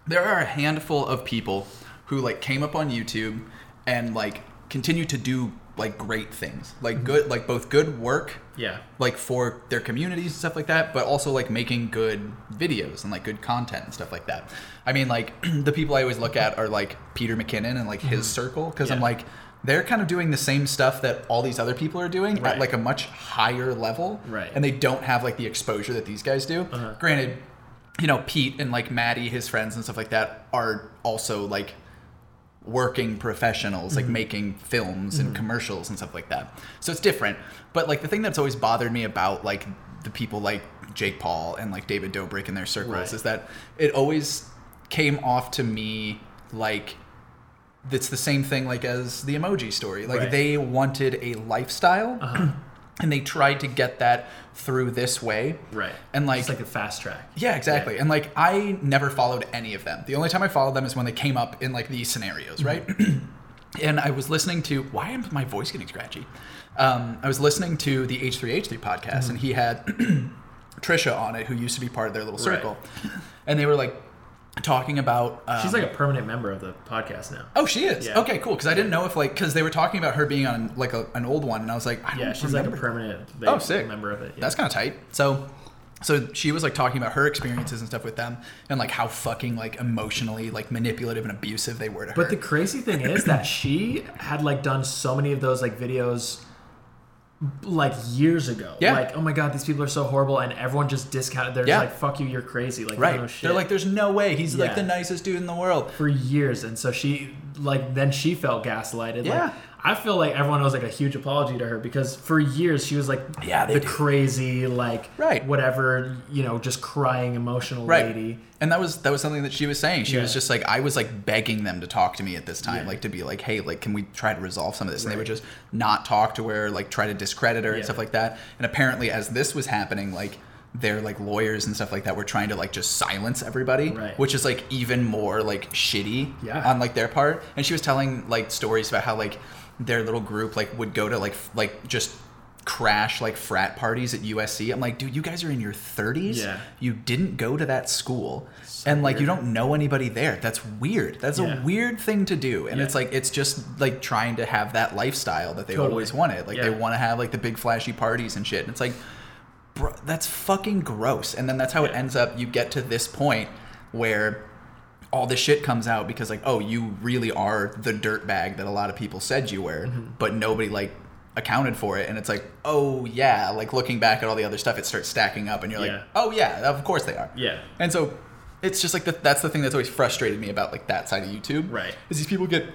There are a handful of people who like came up on YouTube and like continue to do like great things, like good like both good work Yeah. like for their communities and stuff like that, but also like making good videos and like good content and stuff like that. I mean, like the people I always look at are like Peter McKinnon and like his circle because I'm Mm-hmm. Like they're kind of doing the same stuff that all these other people are doing Right. at like a much higher level, Right. And they don't have like the exposure that these guys do. Uh-huh. Granted, you know Pete and like Maddie, his friends and stuff like that, are also like working professionals Mm-hmm. like making films and commercials and stuff like that so it's different but like the thing that's always bothered me about like the people like jake paul and like david dobrik and their circles Right. is that it always came off to me like it's the same thing like as the emoji story like Right. they wanted a lifestyle Uh-huh. and they tried to get that through this way Right. and like It's like a fast track. yeah, exactly. And like I never followed any of them. The only time I followed them is when they came up in like these scenarios, right? and I was listening to why am my voice getting scratchy? Um, I was listening to the H3H3 podcast and he had Trisha on it who used to be part of their little Right. circle. And they were like talking about um, She's like a permanent member of the podcast now. Oh, she is. Yeah. Okay, cool. Because I didn't know if like because they were talking about her being on like a, an old one, and I was like, I don't Yeah, she's like a permanent Oh, sick. member of it. Yeah. That's kind of tight. So, so she was like talking about her experiences and stuff with them, and like how fucking like emotionally like manipulative and abusive they were to her. But the crazy thing is that she had like done so many of those like videos like years ago. Yeah. Like, oh my god, these people are so horrible and everyone just discounted they're Yeah. just like, fuck you, you're crazy. Like right? no shit. They're like, there's no way he's like the nicest dude in the world. for years. And so she like then she felt gaslighted. Yeah. Like, I feel like everyone owes like a huge apology to her because for years she was like Yeah, the do. crazy, like Right. whatever, you know, just crying emotional Right. lady. And that was that was something that she was saying. She was just like I was like begging them to talk to me at this time, Yeah. like to be like, hey, like can we try to resolve some of this? And they would just not talk to her, like try to discredit her and stuff like that. And apparently, as this was happening, like their like lawyers and stuff like that were trying to like just silence everybody, Right. which is like even more like shitty Yeah. on like their part. And she was telling like stories about how like their little group like would go to like f- like just crash like frat parties at USC. I'm like, dude, you guys are in your 30s. Yeah. You didn't go to that school. and like you don't know anybody there. That's weird. That's Yeah. a weird thing to do. And Yeah. it's like it's just like trying to have that lifestyle that they Totally. always wanted. Like they want to have like the big flashy parties and shit. And it's like bro, that's fucking gross. And then that's how it ends up. You get to this point where all this shit comes out because like, oh, you really are the dirt bag that a lot of people said you were, Mm-hmm. but nobody like accounted for it. And it's like, oh yeah, like looking back at all the other stuff, it starts stacking up, and you're like, oh yeah, of course they are. Yeah. And so it's just like the, that's the thing that's always frustrated me about like that side of YouTube. Right. Is these people get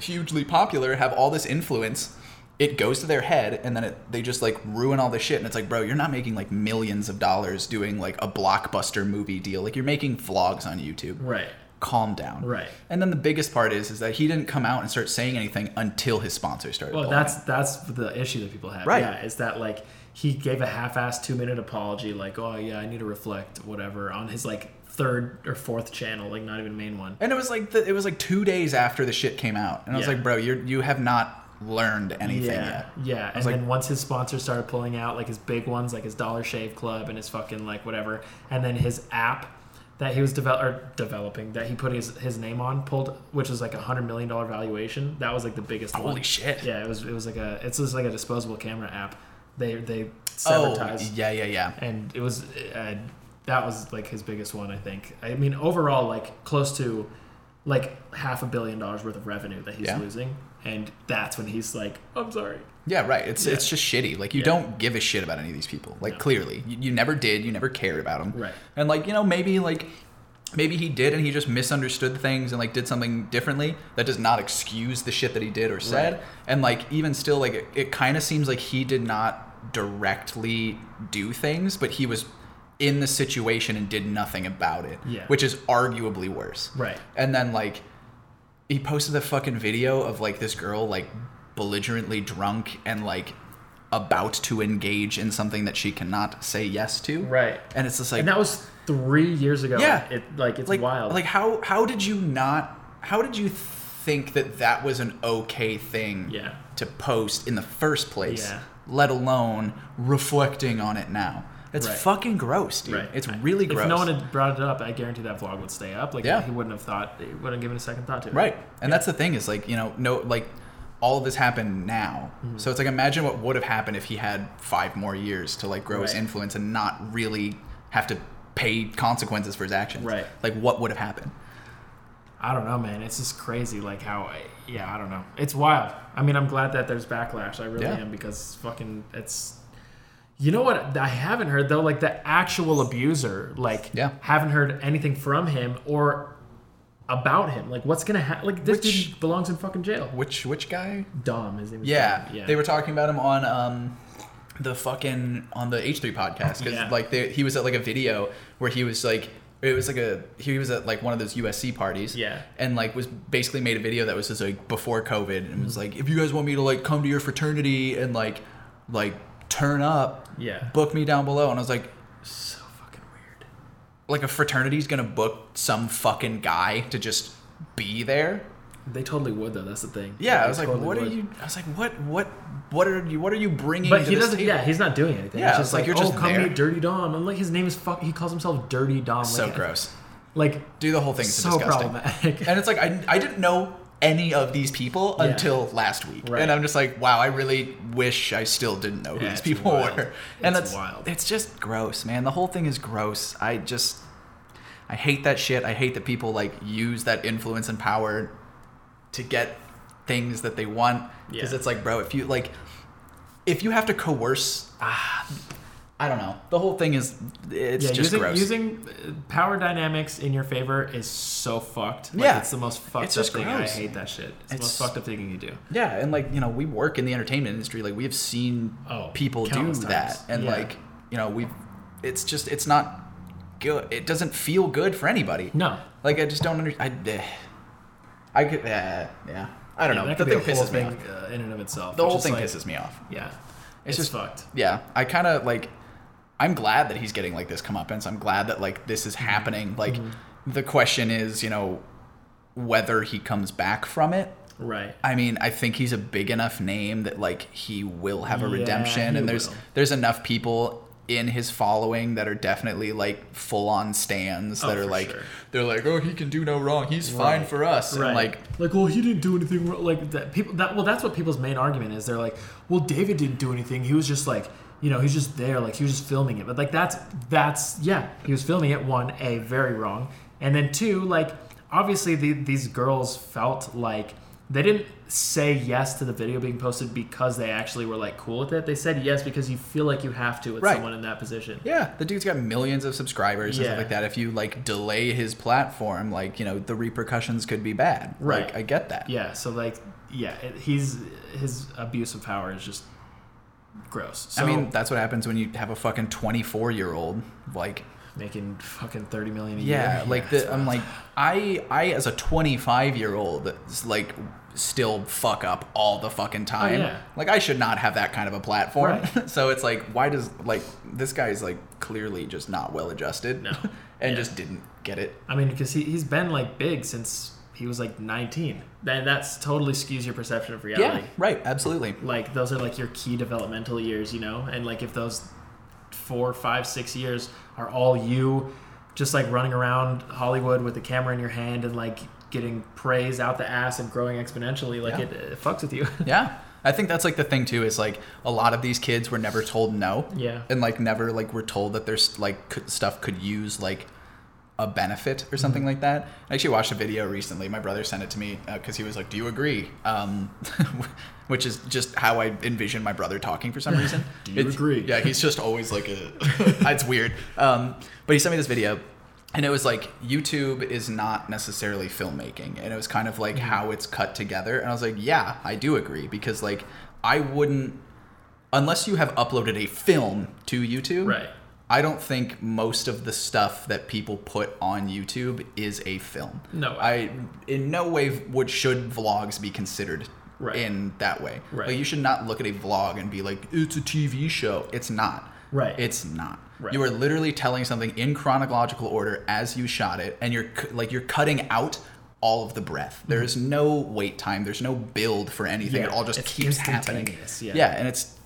hugely popular, have all this influence, it goes to their head, and then it, they just like ruin all this shit. And it's like, bro, you're not making like millions of dollars doing like a blockbuster movie deal. Like you're making vlogs on YouTube. Right. Calm down. Right. And then the biggest part is is that he didn't come out and start saying anything until his sponsor started. Well, that's out. that's the issue that people have. Right. Yeah, is that like he gave a half-assed two-minute apology, like, "Oh yeah, I need to reflect, whatever," on his like third or fourth channel, like not even main one. and it was like the, it was like two days after the shit came out, and I was like, bro, you you have not learned anything yeah, yet. yeah. And like- then once his sponsors started pulling out, like his big ones, like his Dollar Shave Club and his fucking like whatever, and then his app that he was develop or developing that he put his his name on pulled, which was like a hundred million dollar valuation. That was like the biggest. Holy one. shit. Yeah, it was it was like a it's just like a disposable camera app. They they Oh, yeah, yeah, yeah. and it was uh, that was like his biggest one i think i mean overall like close to like half a billion dollars worth of revenue that he's Yeah. losing and that's when he's like i'm sorry Yeah, right. It's Yeah. it's just shitty. Like you Yeah. don't give a shit about any of these people. Like No. clearly, you, you never did. You never cared about them. Right. And like you know maybe like maybe he did and he just misunderstood things and like did something differently. That does not excuse the shit that he did or said. Right. And like even still, like it, it kind of seems like he did not directly do things, but he was in the situation and did nothing about it. Yeah. Which is arguably worse. Right. And then like he posted a fucking video of like this girl like belligerently drunk and like about to engage in something that she cannot say yes to. right And it's just like and that was three years ago Yeah. it like it's like wild Like how how did you not how did you think that that was an okay thing Yeah. to post in the first place? Yeah. Let alone reflecting on it now. It's Right. fucking gross, dude. right It's really gross. if no one had brought it up i guarantee that vlog would stay up like Yeah. he wouldn't have thought he wouldn't have given a second thought to it Right. And that's the thing is like, you know, no like all of this happened now. Mm-hmm. So it's like imagine what would have happened if he had 5 more years to like grow his influence and not really have to pay consequences for his actions. Right. Like what would have happened? I don't know, man. It's just crazy, like how, yeah, I don't know. It's wild. I mean, I'm glad that there's backlash. I really Yeah. am because fucking, it's. You know what? I haven't heard though, like the actual abuser, like, Yeah. haven't heard anything from him or about him. Like, what's gonna happen? Like, this Which- dude belongs in fucking jail. Which which guy? Dom, his name is Yeah. Dom. Yeah. They were talking about him on um the fucking on the H3 podcast cuz Yeah. like they, he was at like a video where he was like it was like a he was at like one of those USC parties. Yeah. And like was basically made a video that was just like before COVID and was like if you guys want me to like come to your fraternity and like like turn up, Yeah. book me down below and I was like so fucking weird. like a fraternity's to book some fucking guy to just be there? They totally would though. That's the thing. Yeah, I was like, totally what are you? I was like, what, what, what are you? What are you bringing? But he doesn't. table? Yeah, he's not doing anything. Yeah, it's just like like, you're oh, just come there. meet Dirty Dom. And like his name is fuck. He calls himself Dirty Dom. so like, gross. Like Do the whole thing so disgusting. problematic. And it's like I, I didn't know any of these people Yeah. until last week, Right. and I'm just like, wow, I really wish I still didn't know who Yeah, these people wild. were. And It's that's wild. It's just gross, man. The whole thing is gross. I just, I hate that shit. I hate that people like use that influence and power to get things that they want. Because Yeah. it's like, bro, if you like, if you have to coerce, ah, I don't know. The whole thing is, it's yeah, just using, gross. using uh, power dynamics in your favor is so fucked. Like, Yeah. it's the most fucked It's up thing. gross. I hate that shit. It's, the most fucked up thing you do. Yeah, and like you know, we work in the entertainment industry. Like we have seen Oh, people do countless that, and Yeah. like you know, we've. it's just it's not good. It doesn't feel good for anybody. No. Like I just don't understand. I, eh. I could. Uh, yeah. I don't Yeah, know. That The thing be a whole pisses me thing off. uh, in and of itself. The whole thing like- pisses me off. Yeah, It's it's, just- fucked. Yeah, I kind of like. I'm glad that he's getting like this comeuppance. I'm glad that like this Mm-hmm. is happening. Like, the question is, you know, whether he comes back from it Right. I mean, I think he's a big enough name that like he will have a Yeah, redemption, and there's will. there's enough people in his following that are definitely like full on stands Oh, that are like sure. they're like, oh, he can do no wrong, he's fine for us, and like like, well, he didn't do anything wrong. Like that people that well, that's what people's main argument is. They're like, well, David didn't do anything. He was just like, you know, he's just there. Like he was just filming it. But like that's that's yeah, he was filming it. One, a very wrong, and then two, like obviously the, these girls felt like they didn't say yes to the video being posted because they actually were like cool with it. They said yes because you feel like you have to with Right. someone in that position. Yeah, the dude's got millions of subscribers and stuff like that. If you like delay his platform, like you know, the repercussions could be bad. Right. Like, I get that. Yeah, so like yeah, it, he's his abuse of power is just gross. So, I mean, that's what happens when you have a fucking 24 year old. Like, making fucking 30 million a yeah, year. like it's the, I'm like, I, I as a 25 year old, like, still fuck up all the fucking oh, time. Oh, yeah. Like, I should not have that kind of a platform. Right. so it's like, why does like this guy's like clearly just not well adjusted, No. and Yeah. just didn't get it. I mean, because he, he's been like big since he was like 19. Then that's totally skews your perception of reality. Yeah, right, absolutely. Like those are like your key developmental years, you know? And like if those four, five, six years are all you just like running around Hollywood with the camera in your hand and like getting praise out the ass and growing exponentially, like Yeah. it, it fucks with you. Yeah. I think that's like the thing too is like a lot of these kids were never told no. Yeah. And like never like were told that there's like could, stuff could use like a benefit or something Mm-hmm. like that. I actually watched a video recently. My brother sent it to me because he was like, "Do you agree?" Um, which is just how I envision my brother talking for some reason. Do you It's- agree? Yeah, he's just always like a. it's weird. Um, but he sent me this video, and it was like YouTube is not necessarily filmmaking, and it was kind of like Mm-hmm. how it's cut together. And I was like, yeah, I do agree because like I wouldn't unless you have uploaded a film to YouTube. Right. I don't think most of the stuff that people put on YouTube is a film. No. I in no way would should vlogs be considered Right. in that way. Right. Like you should not look at a vlog and be like, it's a TV show. It's not. Right. It's not. Right. You are literally telling something in chronological order as you shot it, and you're like you're cutting out all of the breath. There is no wait time. There's no build for anything. Mm-hmm. Yeah, it all just keeps happening. yeah. yeah, and it's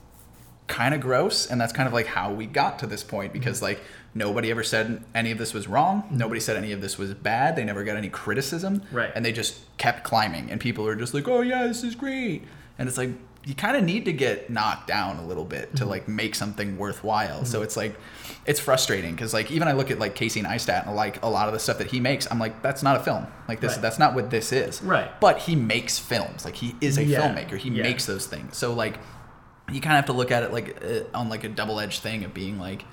kind of gross and that's kind of like how we got to this point because mm-hmm. like nobody ever said any of this was wrong. Mm-hmm. Nobody said any of this was bad. They never got any criticism. Right. and they just kept climbing and people are just like oh yeah this is great. And it's like you kind of need to get knocked down a little bit Mm-hmm. to like make something worthwhile. So mm-hmm. it's like it's frustrating because like even i look at like casey neistat and like a lot of the stuff that he makes i'm like that's not a film. Like this Right. that's not what this is. Right. but he makes films. Like he is a Yeah. filmmaker. He Yeah. makes those things. So like you kind of have to look at it like uh, on like a double-edged thing of being like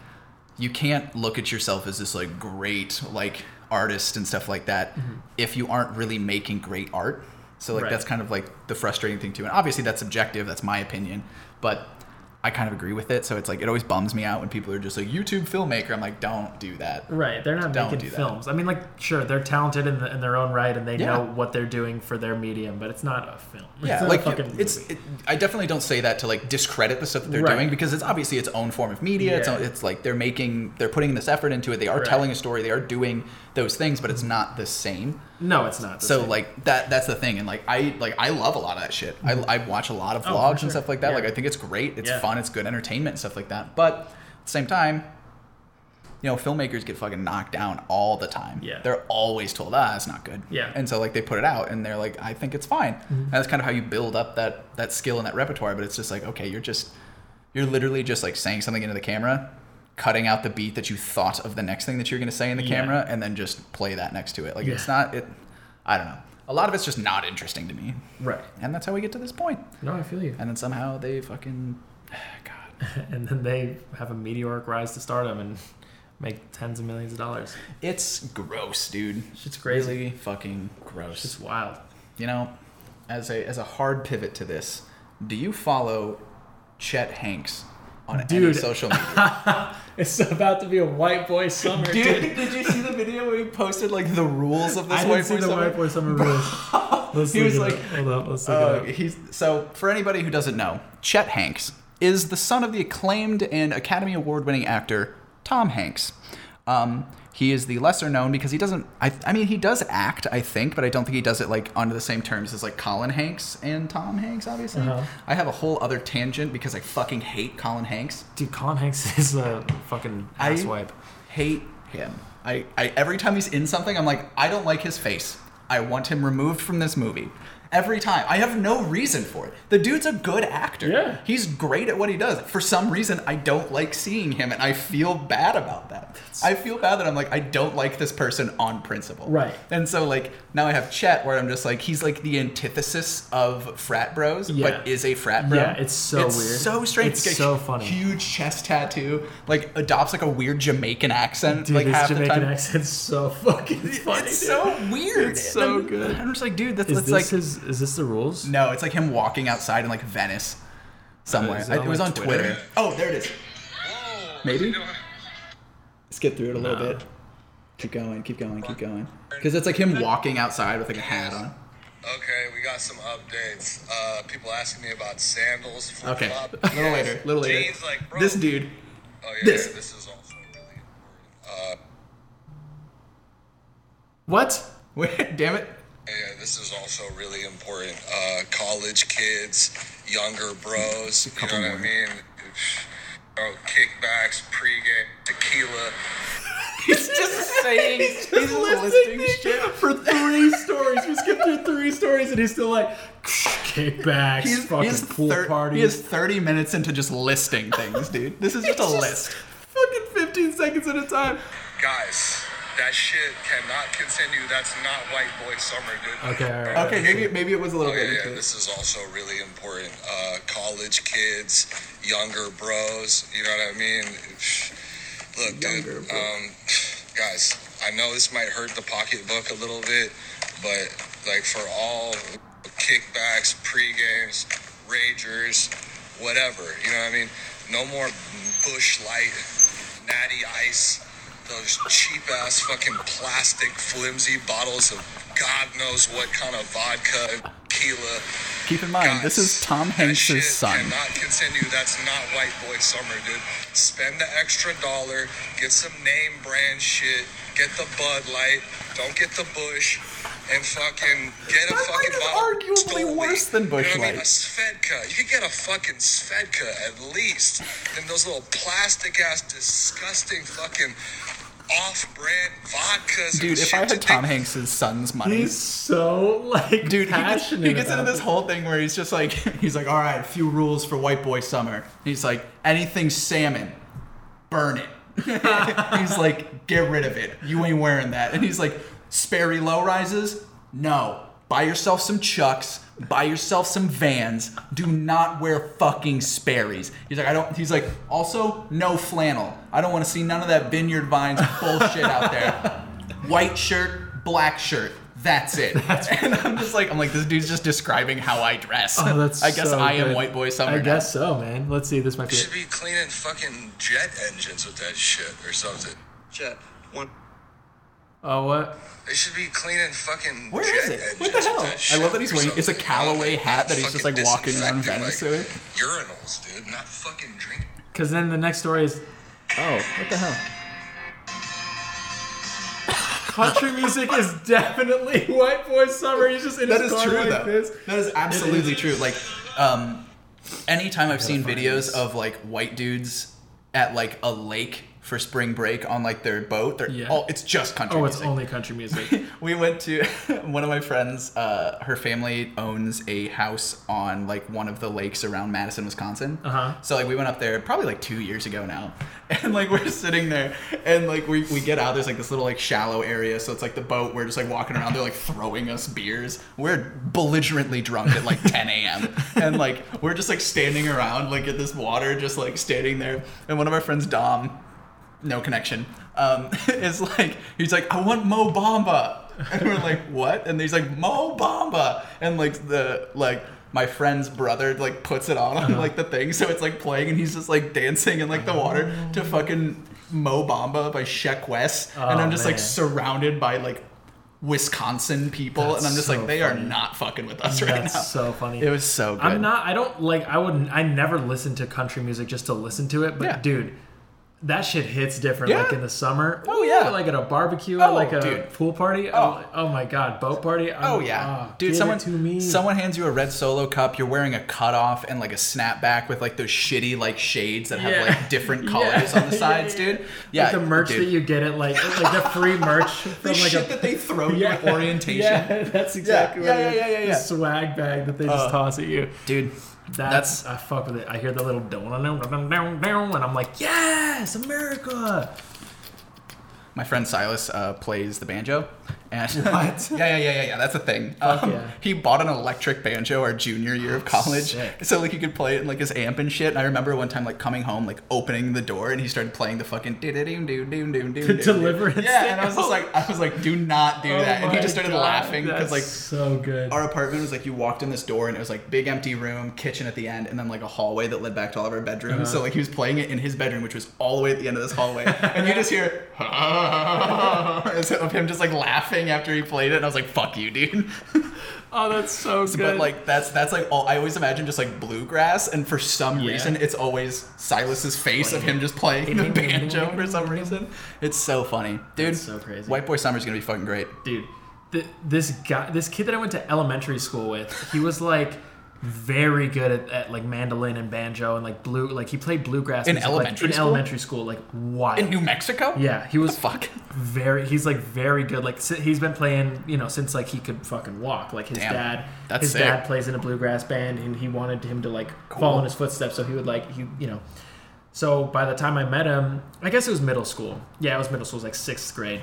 you can't look at yourself as this like great like artist and stuff like that if you aren't really making great art. So like Right. that's kind of like the frustrating thing too. And obviously that's subjective that's my opinion. But i kind of agree with it so it's like it always bums me out when people are just like youtube filmmaker i'm like don't do that Right, they're not Don't making films. I mean, like, sure, they're talented in, the, in their own right, and they Yeah. know what they're doing for their medium, but it's not a film. Yeah, it's like it's. It, I definitely don't say that to like discredit the stuff that they're Right. doing because it's obviously its own form of media. It's, Yeah. own, it's like they're making, they're putting this effort into it. They are Right. telling a story. They are doing those things, but it's not the same. no, it's not. the So same. like that, that's the thing. And like I, like I love a lot of that shit. I, I watch a lot of Oh, vlogs sure. and stuff like that. Yeah. Like I think it's great. It's Yeah. fun. It's good entertainment and stuff like that. But at the same time. You know, filmmakers get fucking knocked down all the time. Yeah. They're always told, ah, it's not good. Yeah. And so like they put it out and they're like, I think it's fine. Mm-hmm. And that's kind of how you build up that that skill and that repertoire. But it's just like, okay, you're just you're literally just like saying something into the camera, cutting out the beat that you thought of the next thing that you're gonna say in the Yeah. camera, and then just play that next to it. Like it's not it I don't know. A lot of it's just not interesting to me. right. And that's how we get to this point. No, I feel you. And then somehow they fucking God. and then they have a meteoric rise to stardom and make tens of millions of dollars. It's gross, dude. It's crazy. Really fucking gross. It's wild. You know, as a as a hard pivot to this, do you follow Chet Hanks on any Dude. social media? It's about to be a white boy summer, Dude, did you see the video where he posted like the rules of this I white didn't see boy the summer? white boy summer rules. Let's He was like- hold up, let's look Uh, it up. he's so for anybody who doesn't know, Chet Hanks is the son of the acclaimed and Academy Award winning actor Tom Hanks. Um, he is the lesser known because he doesn't. I, I mean, he does act, I think, but I don't think he does it like under the same terms as like Colin Hanks and Tom Hanks. Obviously, Uh-huh. I have a whole other tangent because I fucking hate Colin Hanks. Dude, Colin Hanks is a fucking I- asswipe. Hate him. I, I every time he's in something, I'm like, I don't like his face. I want him removed from this movie. Every time. I have no reason for it. The dude's a good actor. Yeah. He's great at what he does. For some reason, I don't like seeing him, and I feel bad about that. I feel bad that I'm like, I don't like this person on principle. Right. And so, like, now I have Chet where I'm just like, he's like the antithesis of frat bros, Yeah. but is a frat bro. Yeah, it's so it's weird. so strange. It's so funny. Huge chest tattoo, like adopts like a weird Jamaican accent, Dude, like his half Jamaican the time. accent's so fucking funny. It's dude. so weird. It's so good. I'm just like, dude, that's, that's like his, is this the rules? no, it's like him walking outside in like Venice somewhere. is it I- it was on Twitter. Twitter? Oh, there it is. Whoa, Maybe? what are you doing? Skip through it a little bit. Keep going, keep going, keep going. Because it's like him walking outside with like a hat on. Okay, we got some updates. Uh, people asking me about sandals. Okay, flip-flop. a little later, a little later. Jeans, like, bro. This dude. Oh yeah, this. yeah, this is also really important. Uh, What? Wait, damn it. Yeah, this is also really important. Uh, college kids, younger bros. You couple know what. I mean? Oh, kickbacks, pregame, tequila. He's just saying. he's just listing shit. for three stories. We skipped through three stories, and he's still like kickbacks, He's, fucking he, has pool thir- parties. he has 30 minutes into just listing things, dude. This is just a just list. Fucking 15 seconds at a time. Guys, that shit cannot continue. That's not white boy summer, dude. Okay, all right. Okay, maybe maybe it was a little Oh, bit yeah, into yeah, it. this is also really important. Uh, college kids, younger bros, you know what I mean? Look, Younger dude, bro. um, guys, I know this might hurt the pocketbook a little bit, but like for all kickbacks, pre-games, ragers, whatever, you know what I mean? No more Busch light, natty ice, those cheap ass fucking plastic flimsy bottles of God knows what kind of vodka, tequila. Keep in mind, this is Tom Hanks' son. Cannot continue. That's not white boy summer, dude. Spend the extra dollar, get some name brand shit, get the Bud Light, don't get the Busch, and fucking get a Bud fucking is bottle. arguably Stoli. worse than Busch you know what I mean? A Svedka. You could get a fucking Svedka at least than those little plastic ass, disgusting fucking off-brand vodkas. and Dude, if shit I to had Tom take- Hanks' son's money, He's so like dude, he gets, passionate. he gets into this it. whole thing where he's just like, he's like, all right, a few rules for white boy summer. He's like, anything salmon, burn it. he's like, get rid of it. You ain't wearing that. And he's like, Sperry low rises? No. Buy yourself some Chucks. Buy yourself some Vans. Do not wear fucking Sperry's. He's like, I don't. He's like, also no flannel. I don't want to see none of that Vineyard Vines bullshit out there. White shirt, black shirt. That's it. and I'm just like, I'm like, this dude's just describing how I dress. Oh, that's I guess so I am good. white boy summer. I now. guess so, man. Let's see. This might be You it. should be cleaning fucking jet engines with that shit or something. Jet. One. Oh, what? They should be cleaning fucking. Where jet is it? What the hell? I love that he's wearing. It's a something. Callaway hat that he's just like walking around disinfecting, Venice like, with. Urinals, dude, not fucking drink. Because then the next story is Oh, what the hell? country music is definitely white boy summer. He's just in That his is car true like though. this. That is absolutely is. true. Like, um, anytime I've seen videos of like white dudes at like a lake for spring break on like their boat, they're Yeah. oh, it's just country music. Oh, it's music. only country music. we went to one of my friends uh, her family owns a house on like one of the lakes around madison wisconsin Uh-huh. so like we went up there probably like two years ago now and like we're sitting there and like we, we get out there's like this little like shallow area so it's like the boat we're just like walking around they're like throwing us beers we're belligerently drunk at like 10 a.m and like we're just like standing around like at this water just like standing there and one of our friends dom no connection. Um, is like he's like, I want Mo Bamba, and we're like, what? And he's like, Mo Bamba, and like the like my friend's brother like puts it on on like the thing, so it's like playing, and he's just like dancing in like the water to fucking Mo Bamba by Sheck West, and Oh, I'm just like surrounded by like Wisconsin people, That's and I'm just so like, they are not fucking with us right That's now. so funny. It was so good. I'm not. I don't like. I would. I never listen to country music just to listen to it. But Yeah. dude, that shit hits different. Like in the summer. Oh, yeah. Like at a barbecue, Oh, like a dude. pool party. Oh. Oh, oh my god, boat party. Oh I'm- yeah, ah, dude. Someone to me. someone hands you a red solo cup. You're wearing a cutoff and like a snapback with like those shitty like shades that have Yeah. like different colors Yeah. on the sides, Yeah, yeah, dude. Yeah, like the merch dude. that you get at like like the free merch from the like shit a that they throw you at orientation, Yeah, that's exactly yeah, what it yeah, is. yeah, yeah, yeah. swag bag that they just Uh, toss at you. dude. That's, I fuck with it. I hear the little down down down, and I'm like, yes, America. My friend Silas uh, plays the banjo, and What? yeah, yeah, yeah, yeah, yeah. That's a thing. Um, yeah. He bought an electric banjo our junior year of college, Sick. so like he could play it in like his amp and shit. And I remember one time like coming home, like opening the door, and he started playing the fucking do do do do do do do. Deliverance Yeah, and I was just like, I was like, do not do Oh that, and he just started God, laughing because like so good. our apartment was like you walked in this door and it was like big empty room, kitchen at the end, and then like a hallway that led back to all of our bedrooms. Uh-huh. So like he was playing it in his bedroom, which was all the way at the end of this hallway, and you just hear of him just like laughing after he played it, and I was like, "Fuck you, dude." oh, that's so good. but like that's that's like all I always imagine just like bluegrass, and for some Yeah. reason it's always Silas's face of him just playing the banjo for some reason. It's so funny, dude. That's so crazy. White Boy Summer's gonna be fucking great. dude th- this guy this kid that i went to elementary school with he was like very good at, at like mandolin and banjo and like blue like he played bluegrass In music, like, elementary in school? elementary school like wild In New Mexico? yeah he was Fuck. very he's like very good like he's been playing you know since like he could fucking walk like his Damn. dad his sick. dad plays in a bluegrass band and he wanted him to like follow in his footsteps so he would like he you know so by the time i met him i guess it was middle school yeah it was middle school it was like sixth grade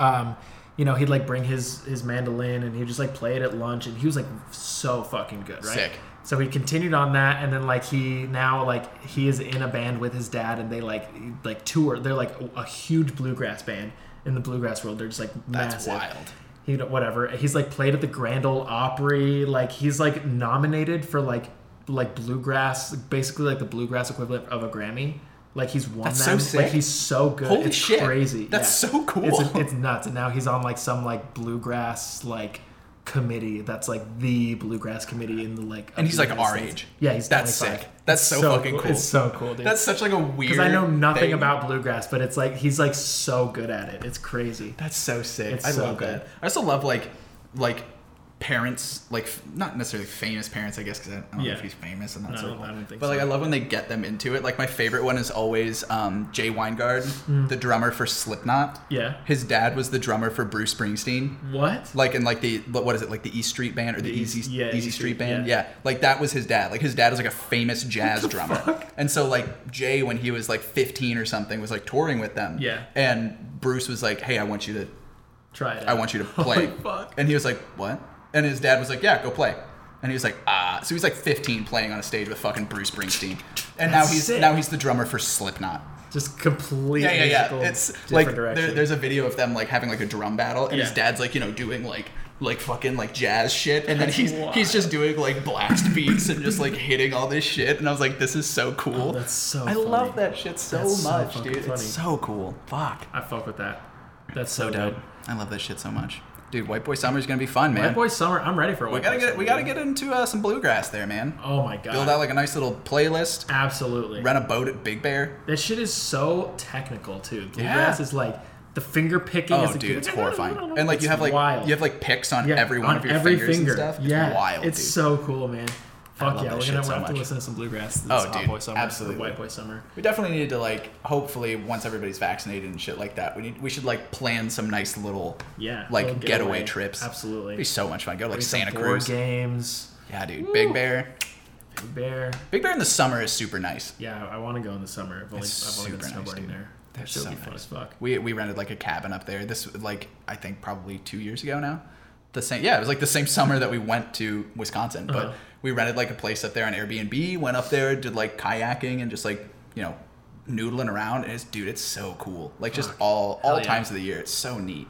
um you know he'd like bring his his mandolin and he'd just like play it at lunch and he was like so fucking good right Sick. so he continued on that and then like he now like he is in a band with his dad and they like like tour they're like a huge bluegrass band in the bluegrass world they're just like massive. That's wild. he whatever he's like played at the grand ole opry like he's like nominated for like like bluegrass basically like the bluegrass equivalent of a grammy like he's won That's so them sick. like he's so good Holy it's shit. crazy That's Yeah. so cool. it's, it's nuts and now he's on like some like bluegrass like committee that's like the bluegrass committee in the like And he's, like, our States. age. yeah he's That's 25. sick. That's It's so fucking cool. it's so cool dude That's such like a weird. because I know nothing thing. about bluegrass but it's like he's like so good at it it's crazy That's so sick. It's I so love good. that. I also love like like parents, like f- not necessarily famous parents, I guess, because I don't know if he's famous and that's No, so cool. I don't think but so. like I love when they get them into it. Like my favorite one is always um, Jay Weinberg, the drummer for Slipknot. Mm. Yeah. His dad was the drummer for Bruce Springsteen. what Like in like the what is it like the East Street Band or the, The Easy East- yeah, Easy Street Street, Band? yeah. Yeah. like that was his dad. Like his dad was like a famous jazz drummer, and so like Jay when he was like 15 or something was like touring with them. Yeah. and Bruce was like, "Hey, I want you to try it I want you to play. Fuck. And he was like, what? And his dad was like, yeah, go play. And he was like, ah. So he's like 15 playing on a stage with fucking Bruce Springsteen. And now That's he's sick. now he's the drummer for Slipknot. just completely Yeah, yeah, yeah. It's different like there, direction. there's a video of them like having like a drum battle, and his Yeah. dad's like you know doing like like fucking like jazz shit, and then That's he's wild. he's just doing like blast beats and just like hitting all this shit, and I was like, this is so cool. Oh, that's so I funny. love that shit so That's so much, fucking dude. funny. It's so cool. Fuck. I fuck with that. That's so, dope. I love that shit so much, dude. White Boy Summer's gonna be fun, man. White Boy Summer, I'm ready for We gotta Boy get Summer, we gotta dude. get into uh, some bluegrass there, man. Oh my god. Build out like a nice little playlist. Absolutely. Rent a boat at Big Bear. That shit is so technical too. Bluegrass Yeah. is like the finger picking. Oh, is dude, it's horrifying. And like It's you have like wild. you have like picks on yeah, every one on of your every fingers finger. and stuff. It's yeah, wild, it's dude. so cool, man. Fuck yeah, we're gonna so have to listen to some bluegrass. This Oh, Hot dude, Boy Summer, absolutely. White Boy Summer. We definitely need to like hopefully once everybody's vaccinated and shit like that. We need we should like plan some nice little Yeah, like little getaway, getaway. trips. Absolutely. It'd be so much fun. Go to like Santa Cruz. games. Yeah, dude. Big Bear. Big Bear. Big Bear in the summer is super nice. Yeah, I want to go in the summer. I've only, It's I've only been nice, snowboarding dude. there. That's so be fun nice. as fuck. We we rented like a cabin up there. This like I think probably two years ago now. The same yeah, it was like the same summer that we went to Wisconsin. But Uh-huh. We rented like a place up there on Airbnb. Went up there, did like kayaking and just like you know noodling around. And it's dude, it's so cool. Like just Fuck. all Hell all yeah. times of the year. It's so neat.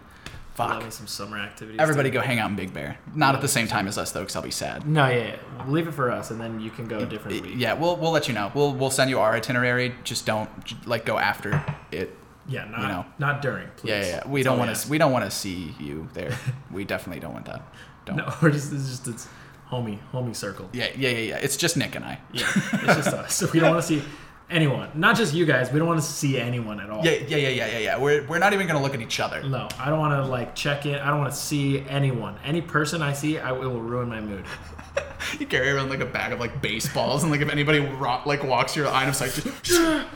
Fuck. Loving some summer activities. Everybody go hang out in Big Bear. Not at the same time as us though, because I'll be sad. No, yeah, yeah. Leave it for us, and then you can go a different week. Yeah, we'll we'll let you know. We'll we'll send you our itinerary. Just don't like go after it. Yeah, not know. not during. Please. Yeah, yeah. yeah. We That's don't want ask. to. We don't want to see you there. we definitely don't want that. Don't. No, we're just it's just it's homie homie circle. Yeah, yeah, yeah, yeah. It's just Nick and I. Yeah, it's just us. So we don't want to see. anyone, not just you guys. We don't want to see anyone at all. Yeah, yeah, yeah, yeah, yeah, yeah. We're, we're not even gonna look at each other. No, I don't want to like check in. I don't want to see anyone. Any person I see, I it will ruin my mood. You carry around like a bag of like baseballs, and like if anybody ro- like walks your line of sight, just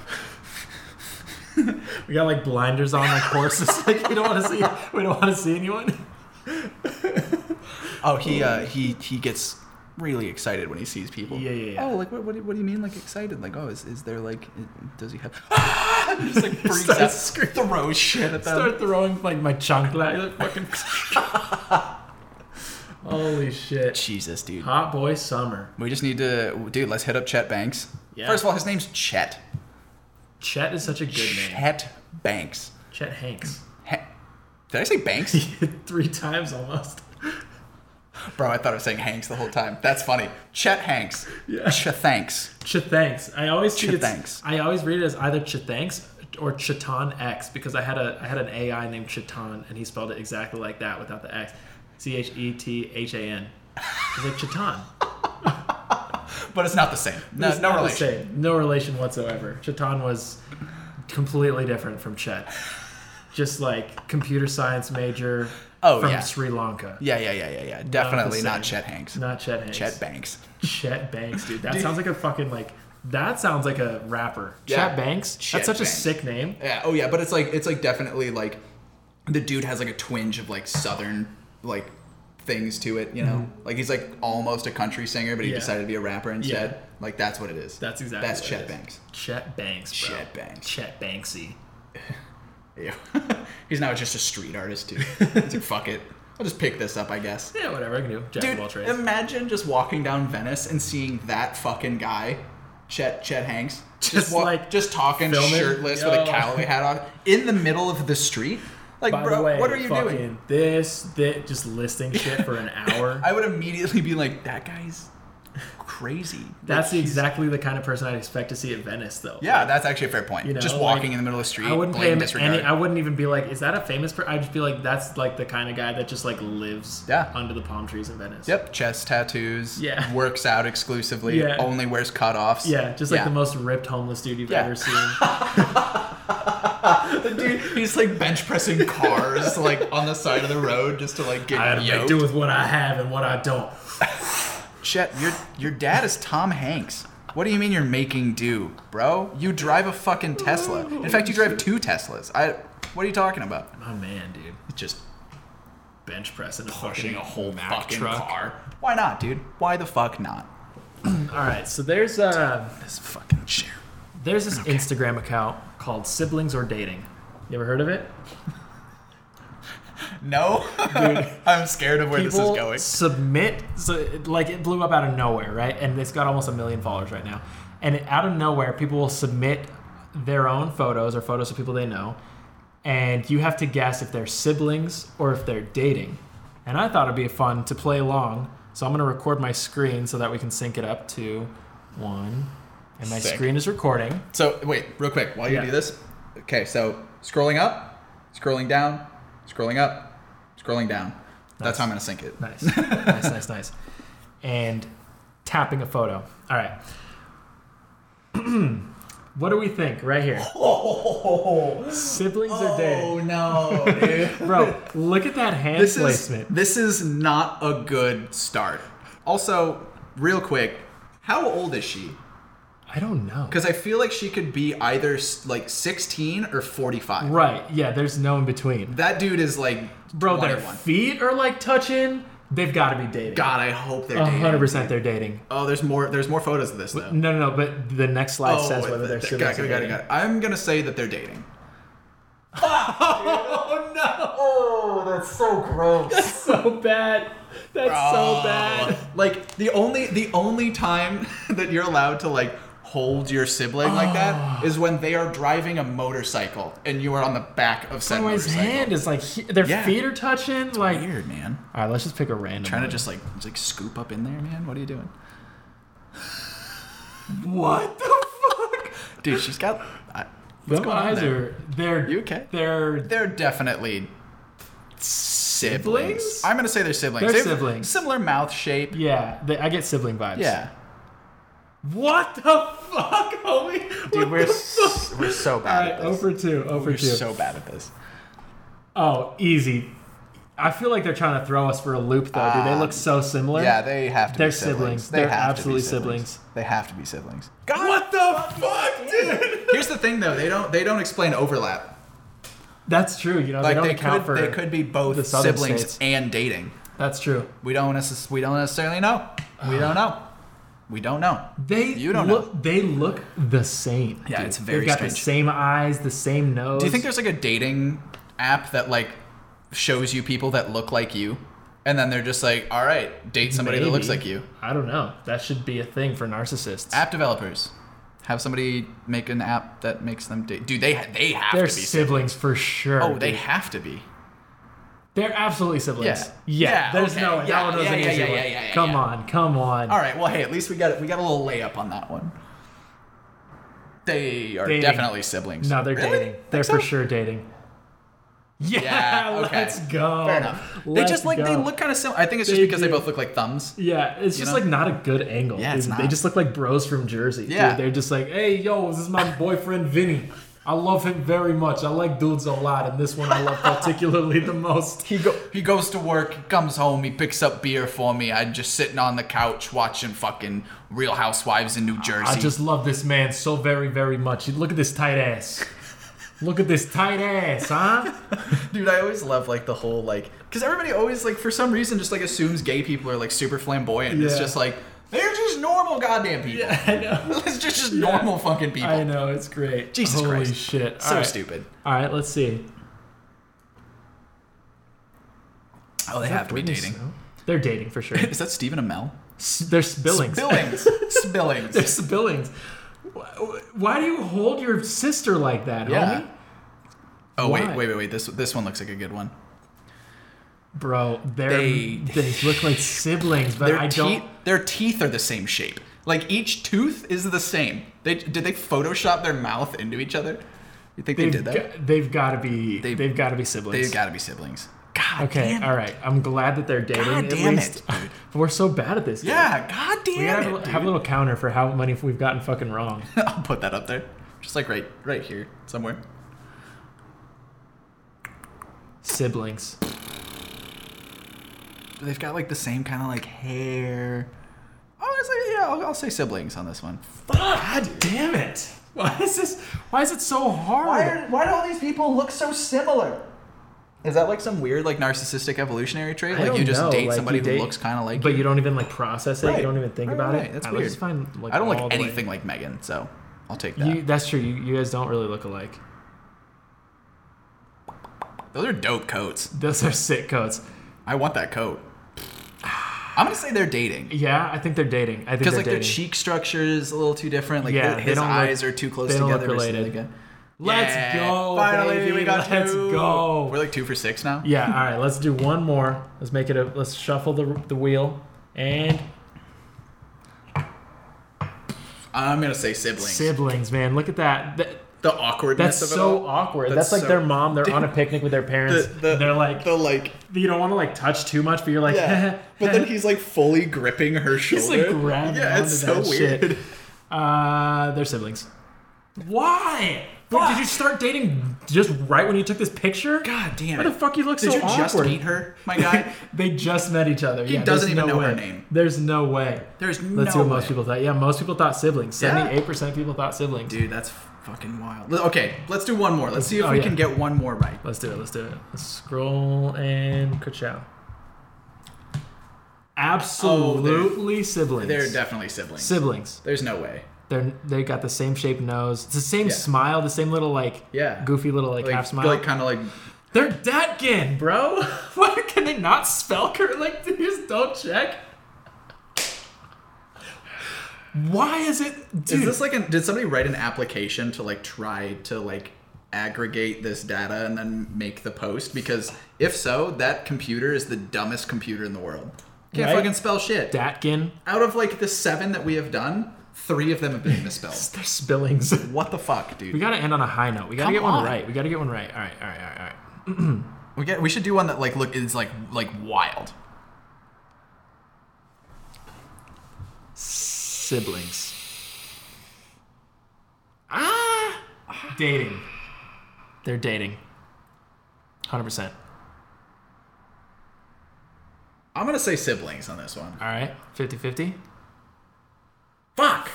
We got like blinders on like horses. like we don't want to see. We don't want to see anyone. oh, he uh, he he gets really excited when he sees people. Yeah, yeah, yeah. Oh, like what, what, do- what do you mean like excited? Like oh, is, is there like does he have? just like freaks out, throws shit at them. Start throwing like my chancla. Like, fucking. Holy shit! Jesus, dude. Hot boy summer. We just need to, dude. Let's hit up Chet Banks. Yeah. First of all, his name's Chet. Chet is such a good name. Chet Banks. Chet Hanks. Did I say Banks? Three times almost. Bro, I thought I was saying Hanks the whole time. That's funny. Chet Hanks. Yeah. Chet Thanks. Chethanks. I always think it's, Chethanks. I always read it as either Chethanks or Chetan X because I had a I had an AI named Chetan and he spelled it exactly like that without the X. C H E T H A N. He's like Chetan. But it's not the same. No, It's no relation. No relation whatsoever. Chetan was completely different from Chet. Just like computer science major Oh, from yeah. Sri Lanka. Yeah, yeah, yeah, yeah, yeah. Definitely same. not Chet Hanks. Not Chet Hanks. Chet Banks. Chet Banks, dude. That sounds like a fucking like. That sounds like a rapper. Yeah. Chet Banks. Chet That's such Banks. a sick name. Yeah. Oh yeah, but it's like it's like definitely like the dude has like a twinge of like southern like things to it. You know, like he's like almost a country singer, but he Mm-hmm. Yeah. decided to be a rapper instead. Yeah. Like that's what it is. That's exactly. That's what Chet it is. Banks. Chet Banks, bro. Chet Banks. Chet Banksy. Ew. he's now just a street artist too. He's like fuck it. I'll just pick this up, I guess. Yeah, whatever I can do. Jack of all Dude, trades. imagine just walking down Venice and seeing that fucking guy, Chet Chet Hanks, Just, wa- like, just talking filming? shirtless with a cowboy hat on in the middle of the street. Like, By bro, the way, what are you fucking doing? This, this, just listing shit for an hour. I would immediately be like, that guy's crazy. That's Like, exactly the kind of person I'd expect to see at Venice, though. Yeah, that's actually a fair point. You know, just like, walking in the middle of the street, I wouldn't pay him disregard. any. I wouldn't even be like, "Is that a famous?" person? I'd just be like, "That's like the kind of guy that just like lives Yeah. under the palm trees in Venice." Yep, chest tattoos. Yeah. works out exclusively. Yeah. only wears cutoffs. Yeah, just like Yeah. the most ripped homeless dude you've Yeah. ever seen. The dude, he's like bench pressing cars like on the side of the road just to like get I had to make do with what I have and what I don't. Chet, your your dad is Tom Hanks. What do you mean you're making do, bro? You drive a fucking Tesla. In fact, you drive two Teslas. I. What are you talking about? Oh man, dude, Just bench pressing pushing a whole Mack fucking truck. car. Why not, dude? Why the fuck not? All right, so there's uh This fucking chair. there's this Instagram account called Siblings or Dating. You ever heard of it? No, I'm scared of where this is People going. submit so it- like it blew up out of nowhere, right? And it's got almost a million followers right now. And it, out of nowhere, people will submit their own photos or photos of people they know, and you have to guess if they're siblings or if they're dating. And I thought it'd be fun to play along, so I'm gonna record my screen so that we can sync it up to one. And my Sick. screen is recording. So wait, real quick, while you Yeah. do this. Okay, so scrolling up, scrolling down, scrolling up, scrolling down. That's how I'm gonna sync it. Nice, nice, nice, nice. And tapping a photo. All right. what do we think right here? Oh, Siblings or dating? Oh no, dude. Bro, look at that hand this is placement. this is not a good start. Also, real quick, how old is she? I don't know. Because I feel like she could be either like 16 or 45. Right, yeah, there's no in between. That dude is like Bro, their 21. feet are like touching. They've got to be dating. God, I hope they're A dating. hundred percent, they're dating. Oh, there's more. There's more photos of this though. No, no, no. But the next slide oh, says whether they're th- siblings got it, got it, dating. got. I'm gonna say that they're dating. Oh no! Oh, that's so gross. That's so bad. That's so bad. Like the only the only time that you're allowed to like hold your sibling like that ah. is when they are driving a motorcycle and you are on the back of said Oh, his motorcycle. hand is like he- their Yeah. feet are touching. Like, Weird, man. all right, let's just pick a random. Trying to one. just like just, like scoop up in there, man. What are you doing? what the fuck? Dude, she's got. I, what's Them going on eyes there? are they're You okay? They're They're definitely siblings. Siblings? I'm gonna say they're siblings. They're They have siblings. Similar mouth shape. yeah. They, I get sibling vibes. Yeah. What the fuck, homie? Dude, we're s- we're so bad right, at this. over two, over We're two. so bad at this. oh, easy. I feel like they're trying to throw us for a loop, though. dude. They Um, look so similar. Yeah, they have to They're be siblings. siblings. They They're have absolutely to be siblings. They have to be siblings. what the fuck, dude? Here's the thing though, they don't they don't explain overlap. That's true. You know, Like they don't they account could for. they could be both the southern siblings states. and dating. That's true. We don't necess- we don't necessarily know. We don't know. We don't know. They You don't look. They look the same. Yeah, dude. it's very They've got the same eyes, the same nose. Do you think there's like a dating app that like shows you people that look like you? And then they're just like, all right, date somebody that looks like you. I don't know. That should be a thing for narcissists. App developers have somebody make an app that makes them date. Dude, they they have They're to be siblings for sure. Oh, they have to be. They're absolutely siblings. Yeah. Yeah, there's okay. no way. Yeah, was yeah, an yeah, easy yeah, one. yeah, yeah, yeah, come yeah. on, come on. All right. Well, hey, at least we got we got a little layup on that one. They are Dating. definitely siblings. No, they're Really? dating. They're Think for so? sure dating. Yeah, Yeah. Okay. let's go. Fair enough. they Let's just like they look kind of similar. I think it's just They because they both look like thumbs. Yeah, it's just know? like not a good angle. Yeah, it's They- They just look like bros from Jersey. Yeah. Dude, they're just like, hey, yo, this is my boyfriend Vinny. I love him very much. I like dudes a lot, and this one I love particularly the most. He go he goes to work, he comes home, he picks up beer for me. I'm just sitting on the couch watching fucking Real Housewives in New Jersey. I just love this man so very, very much. Look at this tight ass. Look at this tight ass, huh? Dude, I always love like the whole like because everybody always like for some reason just like assumes gay people are like super flamboyant. It's just like they're just normal goddamn people. Yeah, I know. it's just just normal fucking people. I know, it's great. Jesus Holy Christ. shit. So right. stupid. All right, let's see. Oh, they have to be dating. They're dating for sure. Is that Stephen Amell? S- They're spillings. Spillings. Spillings. They're spillings. Why do you hold your sister like that, Yeah. homie? Oh wait, Why? wait, wait, wait. This this one looks like a good one. Bro, They- they look like siblings, but I don't. their teeth are the same shape. Like each tooth is the same. They did they Photoshop their mouth into each other? You think they They've, did that? got, they've got to be. They've- They've, got to be siblings. They've got to be siblings. God okay, all right. I'm glad that they're dating. God at damn least. it, dude. we're so bad at this. dude. Yeah, god damn We gotta it. have, have a little counter for how many we've gotten fucking wrong. I'll put that up there. Just like right right here somewhere. Siblings. They've got like the same kind of like hair. Oh, it's like, yeah, I'll, I'll say siblings on this one. God damn it! Why is this? Why is it so hard? why do all these people look so similar? Is that like some weird like narcissistic evolutionary trait? I Like you just know, date like, somebody you who looks kind of like But you? But you don't even like process it. Right. You don't even think Right, about right, it. That's I weird. find like I don't like the way- anything like Megan, so I'll take that. You, that's true. You, you guys don't really look alike. Those are dope coats. Those are sick coats. I want that coat. I'm gonna say they're dating Yeah, I think they're dating. I think because like their cheek structure is a little too different. Like Yeah, his, don't look- eyes are too close they don't look together. related. Again. Let's Yeah, go, Finally, baby. we got Let's two. go. We're like two for six now. Yeah. All right. Let's do one more. Let's make it a. Let's shuffle the the wheel and I'm gonna say siblings. siblings. Man, look at that. That- the awkwardness that's of it so awkward. That's That's, like so- their mom. They're on a picnic with their parents. The- the- they're like, the like you don't want to like touch too much, but you're like, yeah. but then he's like fully gripping her he's shoulder. like grabbing yeah, onto it's so that weird. shit. Uh, they're siblings. Why? Wait, did you start dating just right when you took this picture? God damn Why it! the fuck you look so? Did so you just meet her, my guy? They just met each other. He yeah, doesn't even no know her way. name. There's no way. There's Let's no see what most people thought. Yeah, most people thought siblings. Yeah. Seventy-eight percent of people thought siblings. Dude, that's fucking wild. Okay, let's do one more. Let's see if Oh, we yeah. can get one more right. Let's do it. Let's do it. Let's scroll and ka-chow. Absolutely oh, siblings. Oh, They're definitely siblings. siblings. There's no way. They're they got the same shaped nose. It's the same Yeah. smile. The same little like Yeah. goofy little like, Like, half smile. like kind of like They're Datkin, bro. Why can they not spell? Like, they just don't check. Why is it, dude? Is this like an, did somebody write an application to like try to like aggregate this data and then make the post? Because if so, that computer is the dumbest computer in the world. Can't Right? fucking spell shit. Datkin? Out of like the seven that we have done, three of them have been misspelled. They're spillings. what the fuck, dude? we gotta end on a high note. We gotta Come get one right. We gotta get one right. All right, all right, all right, all right. We get we should do one that like look is like like wild. siblings? Ah! Dating. They're dating. 100%. I'm gonna say siblings on this one. All right, 50-50. Fuck.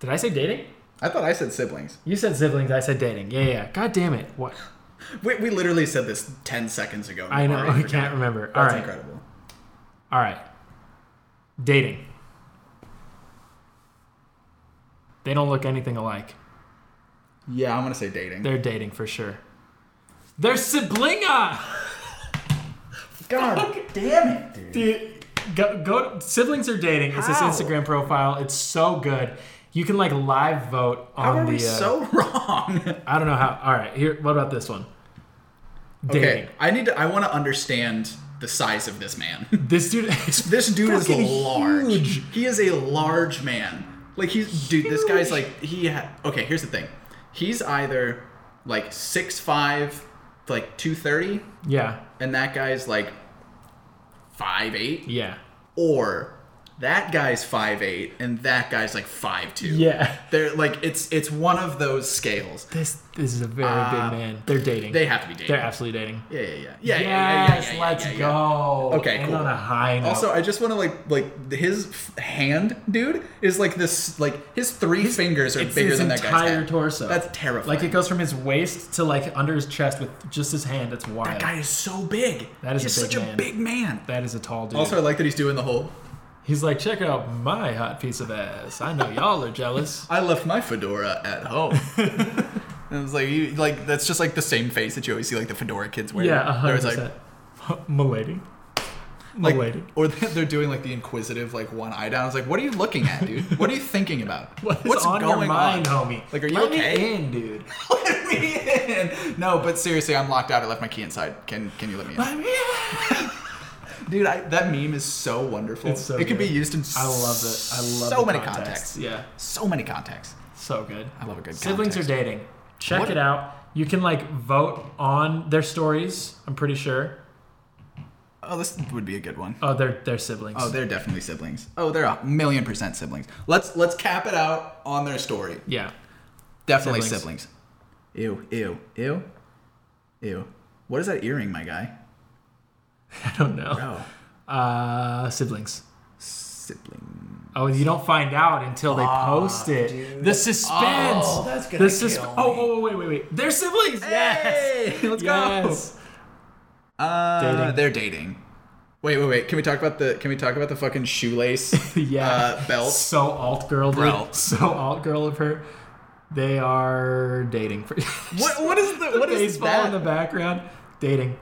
Did I say dating? I thought I said siblings. You said siblings. I said dating. Yeah, yeah. God damn it! What? We, we literally said this ten seconds ago. I know. I can't remember. That's incredible. All right. Dating. They don't look anything alike. Yeah, I'm gonna say dating. They're dating for sure. They're siblinga. God damn it, dude. Dude, go, go. Siblings are dating. It's this How? Instagram profile. It's so good. You can like live vote on How are the. we uh, so wrong? I don't know how. All right, here. What about this one? Dating. okay, I need to. I want to understand the size of this man. This dude. Is this dude is large. huge. He is a large man. Like he's dude. This guy's like he. Ha- okay, here's the thing. He's either like six five, like two thirty, Yeah. and that guy's like five eight, Yeah. or that guy's five eight and that guy's like five two. Yeah. They're like it's it's one of those scales. This this is a very Uh, big man. They're dating. They have to be dating. They're absolutely dating. yeah, yeah, yeah, yeah, yeah, yeah, yeah, yeah, let's go. Okay, End cool. on a high note. Also, I just want to like like his f- hand, dude, is like this. Like his three fingers are bigger than that guy's entire torso. That's terrifying. like it goes from his waist to like under his chest with just his hand. That's wild. That guy is so big. That is a big such man. a big man. that is a tall dude. Also, I like that he's doing the whole. He's like, check out my hot piece of ass. I know y'all are jealous. I left my fedora at home. and it was like you like that's just like the same face that you always see like the fedora kids wear. yeah, hundred percent. Milady. like, Milady. like or they're doing like the inquisitive like one eye down. I was like, what are you looking at, dude? What are you thinking about? What What's on going your mind, on? homie? Like, are you Let me okay? in, dude. let me in. No, but seriously, I'm locked out. I left my key inside. Can can you let me in? Let me in. Dude, I, that meme is so wonderful. It's so it could be used in I love it. I love it. so many context. contexts. Yeah, So many contexts. so good. I love a good Siblings context. are dating. Check What- it out. You can like vote on their stories. I'm pretty sure. Oh, this would be a good one. Oh, they're they're siblings. Oh, they're definitely siblings. Oh, they're a million percent siblings. Let's let's cap it out on their story. yeah. Definitely siblings. Ew, ew, ew, ew. What is that earring, my guy? I don't know. Oh, Uh, siblings. sibling. Oh, you don't find out until they post it. The suspense. Oh, that's gonna the kill Oh, me. oh, wait, wait, wait. They're siblings. Yes. Hey, let's yes. go. Uh, Dating. They're dating. Wait, wait, wait. Can we talk about the? Can we talk about the fucking shoelace yeah. uh, belt? So alt girl, dude. Bro. So alt girl of her. They are dating. For What? What is the? the What is baseball that? in the background? Dating.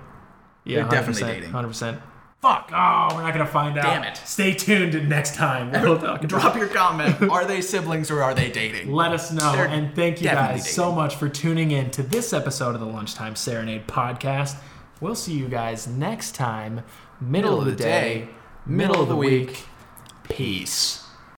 Yeah, They're definitely 100%, dating. Hundred percent. Fuck! Oh, we're not gonna find out. Damn it. Stay tuned next time. We'll talk Drop your comment. Are they siblings or are they dating? Let us know. They're And thank you guys so much for tuning in to this episode of the Lunchtime Serenade podcast. We'll see you guys next time. Middle, of the, day, middle of the week. Peace.